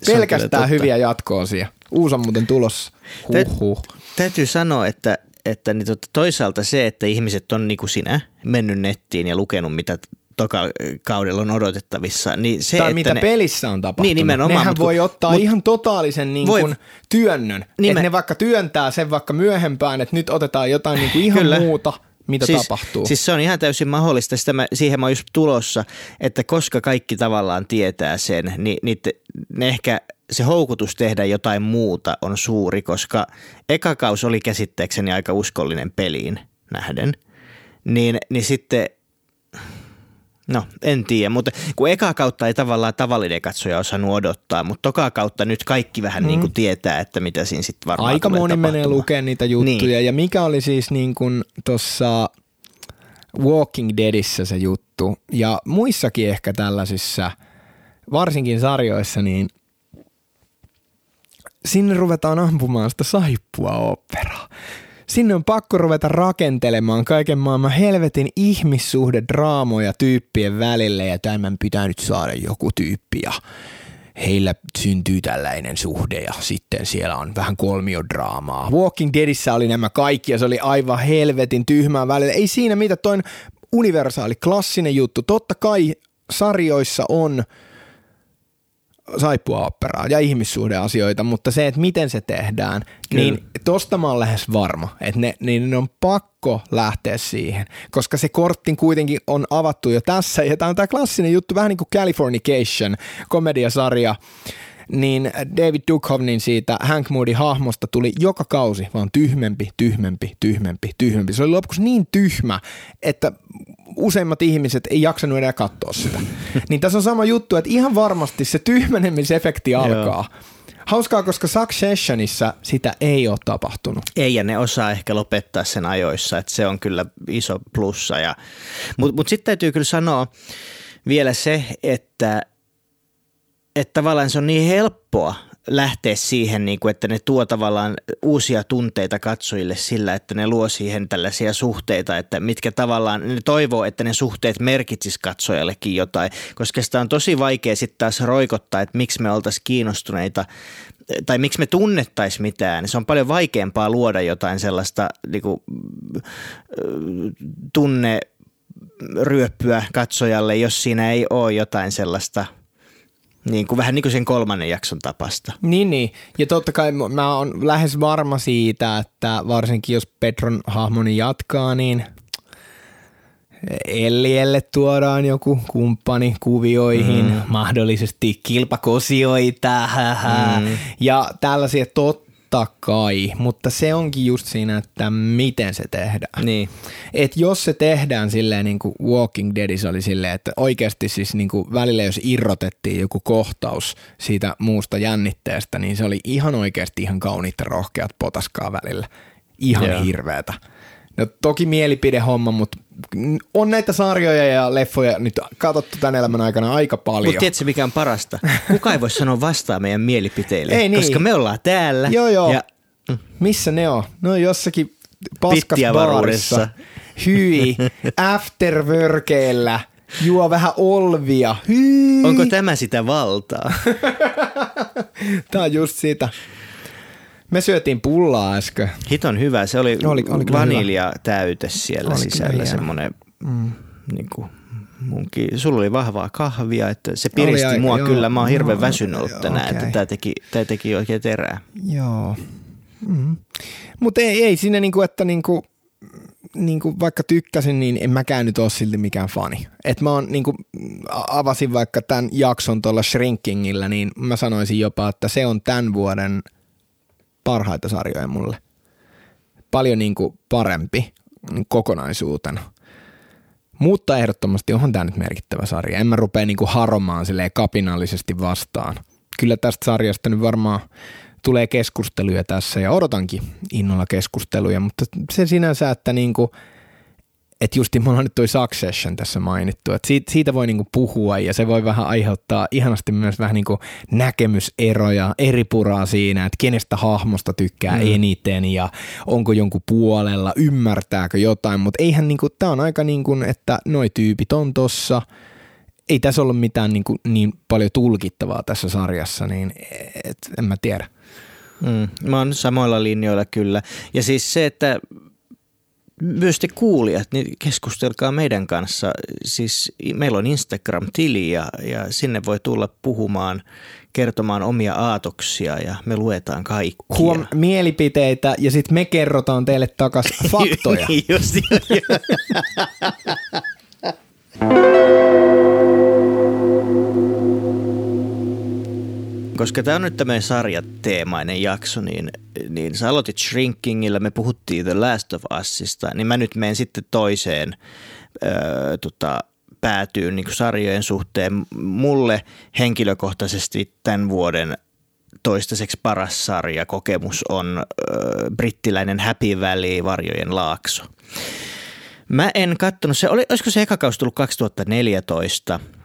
pelkästään hyviä jatkoosia. Uusi on muuten tulossa. Huhhuh. Täytyy sanoa, että että niin tota, toisaalta se, että ihmiset on niin kuin sinä mennyt nettiin ja lukenut, mitä toka kaudella on odotettavissa. Niin se, tai että mitä ne, pelissä on tapahtunut. Niin nimenomaan. Nehän voi ottaa mut, ihan totaalisen niin kuin työnnön. Nimen, että ne vaikka työntää sen vaikka myöhempään, että nyt otetaan jotain niin kuin ihan kyllä. muuta mitä siis, tapahtuu. Siis se on ihan täysin mahdollista. Sitä mä, siihen mä oon just tulossa, että koska kaikki tavallaan tietää sen, niin, niin ne ehkä se houkutus tehdä jotain muuta on suuri, koska eka kaus oli käsitteekseni aika uskollinen peliin nähden. Niin, niin sitten No, en tiedä, mutta kun eka kautta ei tavallaan tavallinen katsoja osannut odottaa, mutta toka kautta nyt kaikki vähän mm. niin kuin tietää, että mitä siinä sitten varmaan Aika tulee moni tapahtumaan. menee lukemaan niitä juttuja niin. ja mikä oli siis niin kuin tuossa Walking Deadissä se juttu ja muissakin ehkä tällaisissa, varsinkin sarjoissa, niin sinne ruvetaan ampumaan sitä saippua operaa. Sinne on pakko ruveta rakentelemaan kaiken maailman helvetin ihmissuhdedraamoja tyyppien välille ja tämän pitää nyt saada joku tyyppi ja heillä syntyy tällainen suhde ja sitten siellä on vähän kolmiodraamaa. Walking Deadissä oli nämä kaikki ja se oli aivan helvetin tyhmää välillä. Ei siinä mitä, toin universaali klassinen juttu. Totta kai sarjoissa on – saippuaoperaa ja ihmissuhdeasioita, mutta se, että miten se tehdään, Kyllä. niin tosta mä oon lähes varma, että ne, niin ne on pakko lähteä siihen, koska se kortti kuitenkin on avattu jo tässä, ja tämä on tämä klassinen juttu, vähän niin kuin Californication, komediasarja, niin David Duchovnin siitä Hank Moody hahmosta tuli joka kausi vaan tyhmempi, tyhmempi, tyhmempi, tyhmempi. Se oli lopuksi niin tyhmä, että useimmat ihmiset ei jaksanut enää katsoa sitä. niin tässä on sama juttu, että ihan varmasti se tyhmenemisefekti alkaa. Hauskaa, koska Successionissa sitä ei ole tapahtunut. Ei, ja ne osaa ehkä lopettaa sen ajoissa, että se on kyllä iso plussa. Ja, Mutta mut sitten täytyy kyllä sanoa vielä se, että, että tavallaan se on niin helppoa lähteä siihen, niin kuin, että ne tuo tavallaan uusia tunteita katsojille sillä, että ne luo siihen tällaisia suhteita, että mitkä tavallaan, ne toivoo, että ne suhteet merkitsis katsojallekin jotain, koska sitä on tosi vaikea sitten taas roikottaa, että miksi me oltaisiin kiinnostuneita tai miksi me tunnettaisiin mitään. Se on paljon vaikeampaa luoda jotain sellaista niin kuin, tunne ryöppyä katsojalle, jos siinä ei ole jotain sellaista – niin kuin, vähän niin kuin sen kolmannen jakson tapasta. Niin, niin. Ja totta kai mä oon lähes varma siitä, että varsinkin jos Petron hahmoni jatkaa, niin Ellielle tuodaan joku kumppani kuvioihin, mm. mahdollisesti kilpakosioita, mm. ja tällaisia tot, totta kai, mutta se onkin just siinä, että miten se tehdään. Niin. Et jos se tehdään silleen niin kuin Walking Deadis oli silleen, että oikeasti siis niin kuin välillä jos irrotettiin joku kohtaus siitä muusta jännitteestä, niin se oli ihan oikeasti ihan kauniita rohkeat potaskaa välillä. Ihan yeah. hirveetä. No toki mielipidehomma, mutta on näitä sarjoja ja leffoja nyt katsottu tämän elämän aikana aika paljon. Mutta tiedätkö mikä on parasta? Kuka ei voi sanoa vastaan meidän mielipiteille, ei niin. koska me ollaan täällä. Joo joo. Ja... Missä ne on? No jossakin paskas baarissa. Hyi, afterworkeillä, juo vähän olvia. Hyi. Onko tämä sitä valtaa? tämä on just sitä. Me syötiin pullaa äsken. Hiton hyvä. Se oli, oli, oli vanilja hyvä. täyte siellä oli sisällä. Semmoinen mm. niin kuin, munkin, sulla oli vahvaa kahvia, että se piristi aika, mua joo, kyllä. Mä oon hirveän väsynyt ollut tänään, okay. että tämä teki, tämä teki oikein terää. Joo. Mm. Mutta ei, ei siinä niinku, että niinku, niinku, vaikka tykkäsin, niin en mäkään nyt ole silti mikään fani. Et mä oon, niinku, avasin vaikka tämän jakson tuolla Shrinkingillä, niin mä sanoisin jopa, että se on tämän vuoden – parhaita sarjoja mulle. Paljon niin kuin parempi kokonaisuutena. Mutta ehdottomasti onhan tämä nyt merkittävä sarja. En mä rupea niin kuin haromaan silleen kapinallisesti vastaan. Kyllä tästä sarjasta nyt varmaan tulee keskusteluja tässä ja odotankin innolla keskusteluja, mutta se sinänsä, että niin kuin – että justi mulla on nyt toi Succession tässä mainittu, että siitä, siitä voi niinku puhua ja se voi vähän aiheuttaa ihanasti myös vähän niinku näkemyseroja, eri puraa siinä, että kenestä hahmosta tykkää mm. eniten ja onko jonkun puolella, ymmärtääkö jotain, mutta eihän niinku, tää on aika niin kuin, että noi tyypit on tossa, ei tässä ollut mitään niin, kuin niin paljon tulkittavaa tässä sarjassa, niin et, en mä tiedä. Mm, mä oon samoilla linjoilla kyllä. Ja siis se, että myös te kuulijat, niin keskustelkaa meidän kanssa. Siis meillä on Instagram-tili ja, ja sinne voi tulla puhumaan, kertomaan omia aatoksia ja me luetaan kaikkia. Huom, mielipiteitä ja sitten me kerrotaan teille takas faktoja. Just, Koska tämä on nyt tämmöinen sarjateemainen jakso, niin, niin sä aloitit Shrinkingillä, me puhuttiin The Last of Usista, niin mä nyt menen sitten toiseen öö, tota, päätyyn niin sarjojen suhteen. Mulle henkilökohtaisesti tämän vuoden toistaiseksi paras sarja kokemus on öö, brittiläinen Happy Valley, Varjojen laakso. Mä en kattonut, se oli, olisiko se eka kausi tullut 2014 –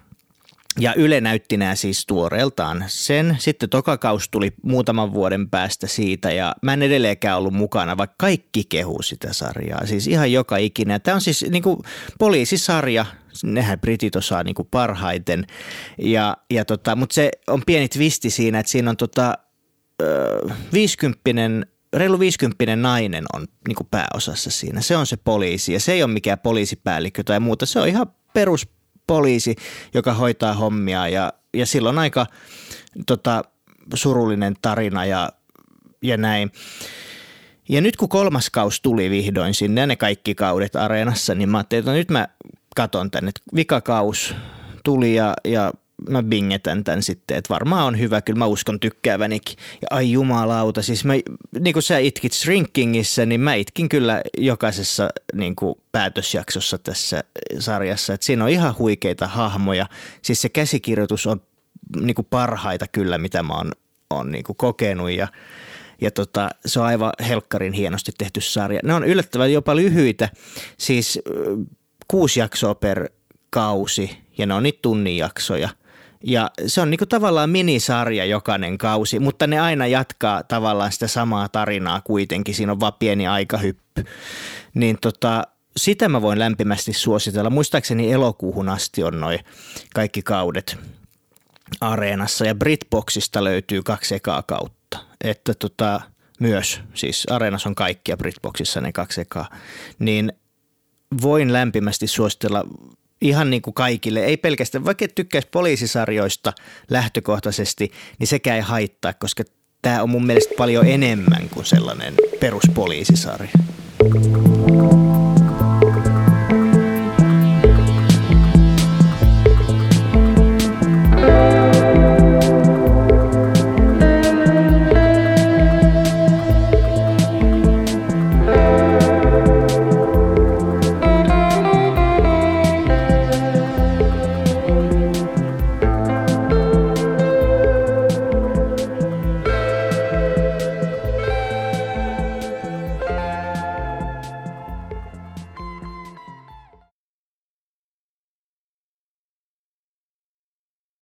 Ja Yle näytti nämä siis tuoreeltaan sen. Sitten tokakaus tuli muutaman vuoden päästä siitä ja mä en edelleenkään ollut mukana, vaikka kaikki kehu sitä sarjaa. Siis ihan joka ikinä. Tämä on siis niin kuin poliisisarja, nehän britit osaa niin kuin parhaiten. Ja, ja tota, mutta se on pieni twisti siinä, että siinä on tota, 50 reilu 50 nainen on niin pääosassa siinä. Se on se poliisi ja se ei ole mikään poliisipäällikkö tai muuta. Se on ihan perus poliisi, joka hoitaa hommia ja, ja silloin aika tota, surullinen tarina ja, ja näin. Ja nyt kun kolmas kaus tuli vihdoin sinne ja ne kaikki kaudet areenassa, niin mä ajattelin, että no nyt mä katon tänne. Vikakaus tuli ja, ja mä bingetän tämän sitten, että varmaan on hyvä, kyllä mä uskon tykkäävänikin. Ja ai jumalauta, siis mä, niin kuin sä itkit Shrinkingissä, niin mä itkin kyllä jokaisessa niin kuin päätösjaksossa tässä sarjassa. Että siinä on ihan huikeita hahmoja. Siis se käsikirjoitus on niin kuin parhaita kyllä, mitä mä oon, oon niin kuin kokenut ja ja tota, se on aivan helkkarin hienosti tehty sarja. Ne on yllättävän jopa lyhyitä, siis kuusi jaksoa per kausi ja ne on niitä tunnin jaksoja. Ja se on niinku tavallaan minisarja jokainen kausi, mutta ne aina jatkaa tavallaan sitä samaa tarinaa kuitenkin. Siinä on vaan pieni aikahyppy. Niin tota, sitä mä voin lämpimästi suositella. Muistaakseni elokuuhun asti on noin kaikki kaudet Areenassa ja Britboxista löytyy kaksi ekaa kautta. Että tota, myös, siis Areenassa on kaikkia Britboxissa ne kaksi ekaa, niin voin lämpimästi suositella ihan niin kuin kaikille, ei pelkästään, vaikka et tykkäisi poliisisarjoista lähtökohtaisesti, niin sekä ei haittaa, koska tämä on mun mielestä paljon enemmän kuin sellainen peruspoliisisarja.